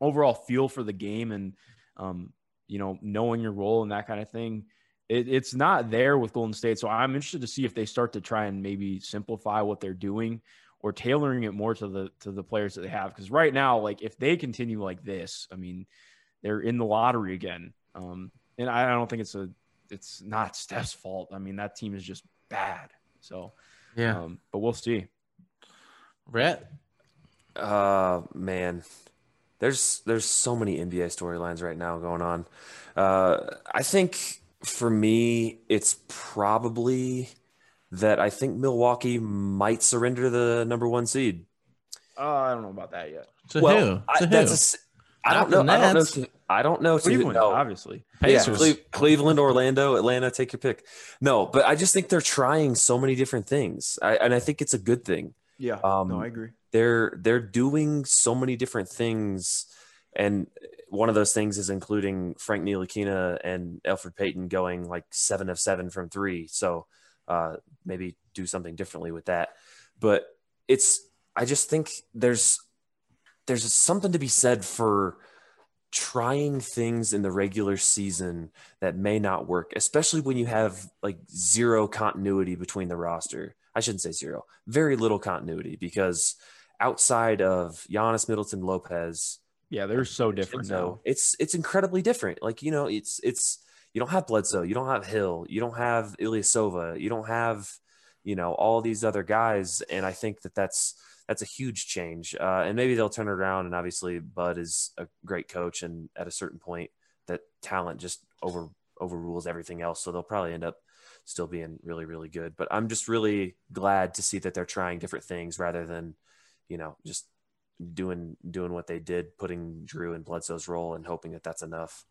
overall feel for the game and um, you know knowing your role and that kind of thing. it, it's not there with Golden State. So I'm interested to see if they start to try and maybe simplify what they're doing or tailoring it more to the to the players that they have. Because right now, like if they continue like this, I mean, they're in the lottery again. Um, and I don't think it's a it's not Steph's fault. I mean, that team is just bad. So Yeah. um, but we'll see. Brett. Uh man, there's there's so many NBA storylines right now going on. Uh, I think for me, it's probably that I think Milwaukee might surrender the number one seed. Uh, I don't know about that yet. To well, who? I, To that's who? a s- I Not don't know. I don't know. To, I don't know. To, Cleveland, no. obviously. Pacers. Yeah, Cle- Cleveland, Orlando, Atlanta. Take your pick. No, but I just think they're trying so many different things, I, and I think it's a good thing. Yeah. Um, no, I agree. they're they're doing so many different things and one of those things is including Frank Ntilikina and Elfrid Payton going like seven of seven from three. So uh, maybe do something differently with that. But it's I just think there's there's something to be said for trying things in the regular season that may not work, especially when you have like zero continuity between the roster. I shouldn't say zero, very little continuity because outside of Giannis Middleton Lopez, Yeah, they're so different now. it's it's incredibly different. Like you know, it's it's you don't have Bledsoe, you don't have Hill, you don't have Ilyasova, you don't have you know all these other guys, and I think that that's that's a huge change. Uh, and maybe they'll turn it around. And obviously, Bud is a great coach, and at a certain point, that talent just over overrules everything else. So they'll probably end up still being really really good. But I'm just really glad to see that they're trying different things rather than you know just doing doing what they did, putting Jrue in Bledsoe's role and hoping that that's enough.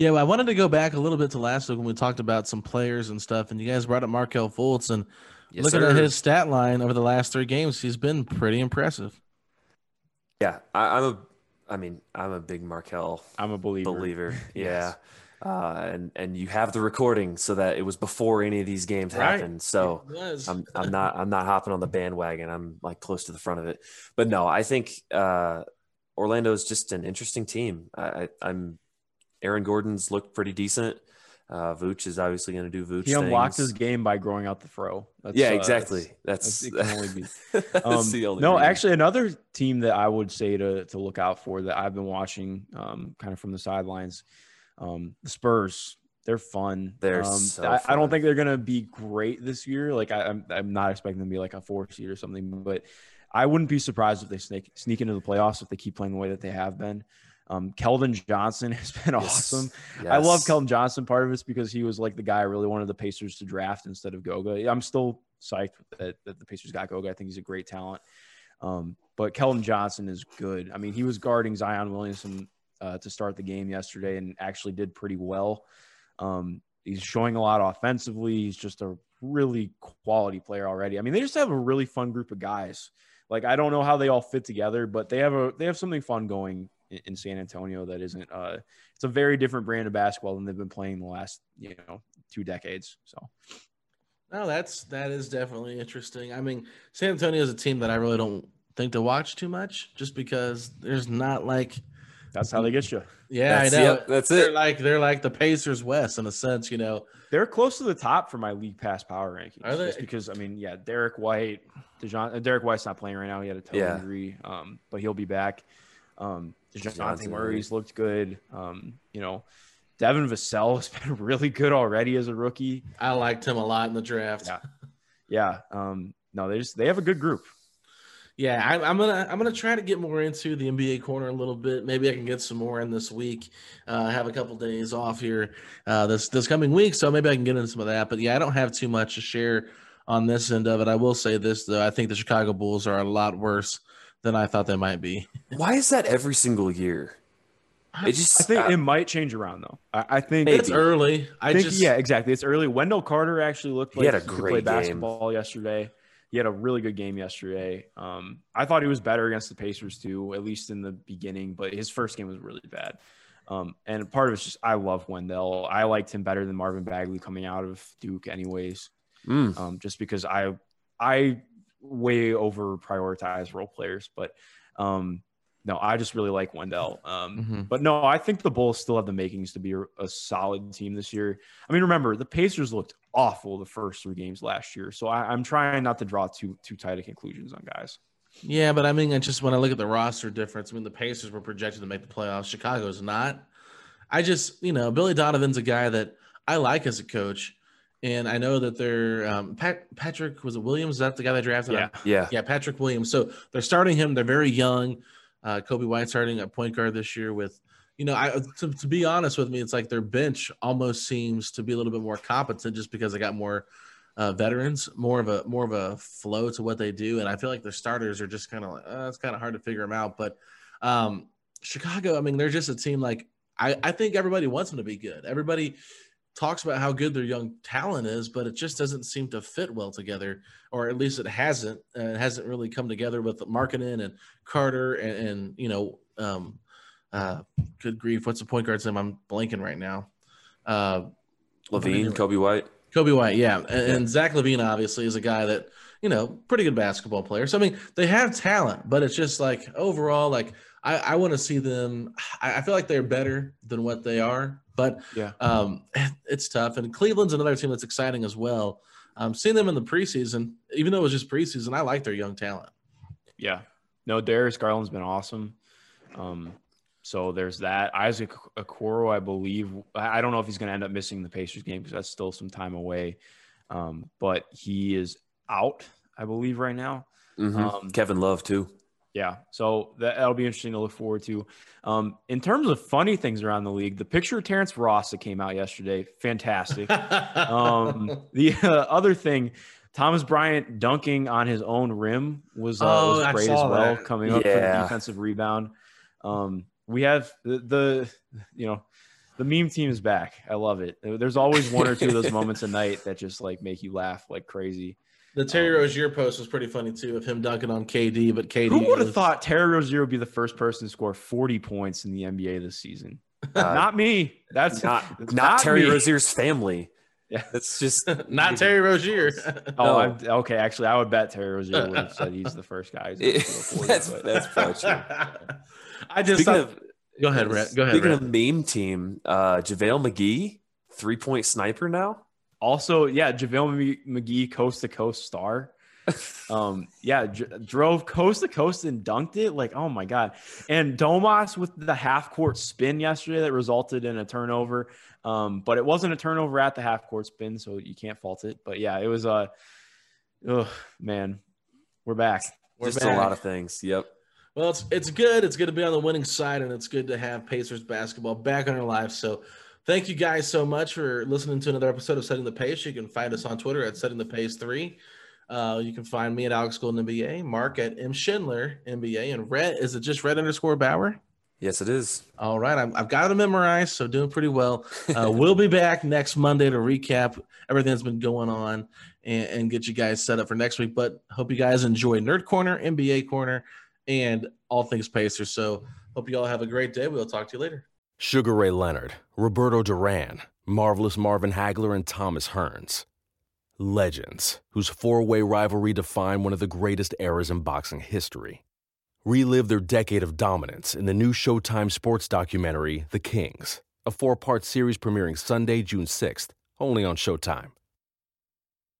Yeah, well, I wanted to go back a little bit to last week when we talked about some players and stuff, and you guys brought up Markelle Fultz, and Yes, looking sir. at his stat line over the last three games, he's been pretty impressive. yeah, I, I'm a, I mean, I'm a big Markelle I'm a believer. believer. Yeah. Yes. Uh, and and you have the recording so that it was before any of these games Right. happened. So I'm I'm not I'm not hopping on the bandwagon. I'm like close to the front of it. But no, I think uh, Orlando is just an interesting team. I, I, I'm Aaron Gordon's looked pretty decent. Uh, Vooch is obviously going to do Vooch. He unlocked things. his game by growing out the throw. That's, yeah, uh, exactly. that's- That's, that's- it only be. that's Um, the only no, reason. actually, another team that I would say to to look out for that I've been watching, um, kind of from the sidelines, um, the Spurs. They're fun. They're um, so I, I don't think they're gonna be great this year. Like I, I'm, I'm not expecting them to be like a four seed or something, but I wouldn't be surprised if they sneak sneak into the playoffs if they keep playing the way that they have been. Um, Keldon Johnson has been Yes. awesome. I love Keldon Johnson. Part of it's because he was like the guy I really wanted the Pacers to draft instead of Goga. I'm still psyched that, that the Pacers got Goga. I think he's a great talent. Um, but Keldon Johnson is good. I mean, he was guarding Zion Williamson uh, to start the game yesterday and actually did pretty well. Um, he's showing a lot offensively. He's just a really quality player already. I mean, they just have a really fun group of guys. Like I don't know how they all fit together, but they have a they have something fun going in, in San Antonio that isn't uh it's a very different brand of basketball than they've been playing the last, you know, two decades. So No, that's that is definitely interesting. I mean, San Antonio is a team that I really don't think to watch too much, just because there's not like, that's how they get you. yeah, That's- I know. yep, that's they're it. like they're like the Pacers West in a sense, you know. They're close to the top for my league pass power rankings. Are they? Just because I mean, yeah, Derrick White, Dejoun, uh, Derrick White's not playing right now. He had a toe Yeah. injury, um, but he'll be back. Um, Dejounte Johnson, Murray's looked good. Um, you know, Devin Vassell has been really good already as a rookie. I liked him a lot in the draft. Yeah. Yeah. Um, no, they just they have a good group. Yeah, I, I'm gonna I'm gonna try to get more into the NBA corner a little bit. Maybe I can get some more in this week. Uh, I have a couple days off here uh, this this coming week, so maybe I can get into some of that. But yeah, I don't have too much to share on this end of it. I will say this though: I think the Chicago Bulls are a lot worse than I thought they might be. Why is that every single year? It just I think uh, it might change around though. I, I think Maybe. It's early. I I think, just yeah, exactly. It's early. Wendell Carter actually looked like He had a could great play game. basketball yesterday. He had a really good game yesterday. Um, I thought he was better against the Pacers too, at least in the beginning. But his first game was really bad. Um, and part of it's just I love Wendell. I liked him better than Marvin Bagley coming out of Duke, anyways. mm, Um, just because I I way over prioritize role players, but um, no, I just really like Wendell. Um, Mhm. But no, I think the Bulls still have the makings to be a, solid team this year. I mean, remember the Pacers looked awful the first three games last year, so I, I'm trying not to draw too too tight of conclusions on guys. Yeah, but I mean, it's just when I look at the roster difference, I mean, the Pacers were projected to make the playoffs. Chicago's not. I just, you know, Billy Donovan's a guy that I like as a coach, and I know that they're um, Pat, Patrick was it Williams? Is that the guy they drafted? Yeah. Yeah. yeah, Patrick Williams. So they're starting him. They're very young. Uh, Coby White starting at point guard this year with, you know, I to, to be honest with me, it's like their bench almost seems to be a little bit more competent just because they got more uh, veterans, more of a more of a flow to what they do, and I feel like their starters are just kind of like uh, it's kind of hard to figure them out. But um, Chicago, I mean, they're just a team like I, I think everybody wants them to be good. Everybody talks about how good their young talent is, but it just doesn't seem to fit well together, or at least it hasn't. Uh, it hasn't really come together with Markkanen and Carter and, and you know, um, uh, good grief, what's the point guard's name? I'm blanking right now. Uh, LaVine, Coby White. Coby White, yeah. And, and Zach LaVine obviously is a guy that, you know, pretty good basketball player. So I mean, they have talent, but it's just like overall, like I, I want to see them. I, I feel like they're better than what they are, but Yeah. um, it's tough. And Cleveland's another team that's exciting as well. Um, seeing them in the preseason, even though it was just preseason, I like their young talent. Yeah. No, Darius Garland's been awesome. Um, so there's that. Isaac Okoro, I believe. I I don't know if he's going to end up missing the Pacers game because that's still some time away. Um, but he is out, I believe, right now. Mhm. Um, Kevin Love too. Yeah, so that, that'll be interesting to look forward to. Um, in terms of funny things around the league, the picture of Terrence Ross that came out yesterday, fantastic. um, the uh, other thing, Thomas Bryant dunking on his own rim was, uh, Oh, was great as well, that. coming up for the defensive rebound. Um, we have the, the, you know, the meme team is back. I love it. There's always one or two of those moments a night that just like make you laugh like crazy. The Terry Um, Rozier post was pretty funny too, of him dunking on KD, but KD. Who would have was- thought Terry Rozier would be the first person to score 40 points in the NBA this season? Uh, not me. That's not that's not, Terry me. Rozier's family. Yeah. That's just Not Terry Rozier. Oh, No. I'm, okay. Actually, I would bet Terry Rozier would have said he's the first guy. It- 40, that's but- that's probably true. I just Speaking thought, of go ahead, Rhett. Go ahead. Speaking Rhett. of meme team, uh, JaVale McGee, three point sniper now. Also, yeah, JaVale McGee, coast to coast star. Um, yeah, dr- drove coast to coast and dunked it. Like, oh my god! And Domas with the half court spin yesterday that resulted in a turnover. Um, but it wasn't a turnover at the half court spin, so you can't fault it. But yeah, it was a. Uh, oh man, we're back. We're just back. a lot of things. Yep. Well, it's it's good. It's good to be on the winning side, and it's good to have Pacers basketball back in our lives. So, thank you guys so much for listening to another episode of Setting the Pace. You can find us on Twitter at Setting the Pace Three. Uh, you can find me at Alex Golden NBA, Mark at M Schindler NBA, and Rhett is it just Red underscore Bauer? Yes, it is. All right, I've got it memorized, so doing pretty well. Uh, we'll be back next Monday to recap everything that's been going on and, and get you guys set up for next week. But hope you guys enjoy Nerd Corner, NBA Corner, and all things Pacers. So hope you all have a great day. We'll talk to you later. Sugar Ray Leonard, Roberto Duran, Marvelous Marvin Hagler, and Thomas Hearns. Legends, whose four way rivalry defined one of the greatest eras in boxing history. Relive their decade of dominance in the new Showtime sports documentary, The Kings, a four part series premiering Sunday, June 6th, only on Showtime.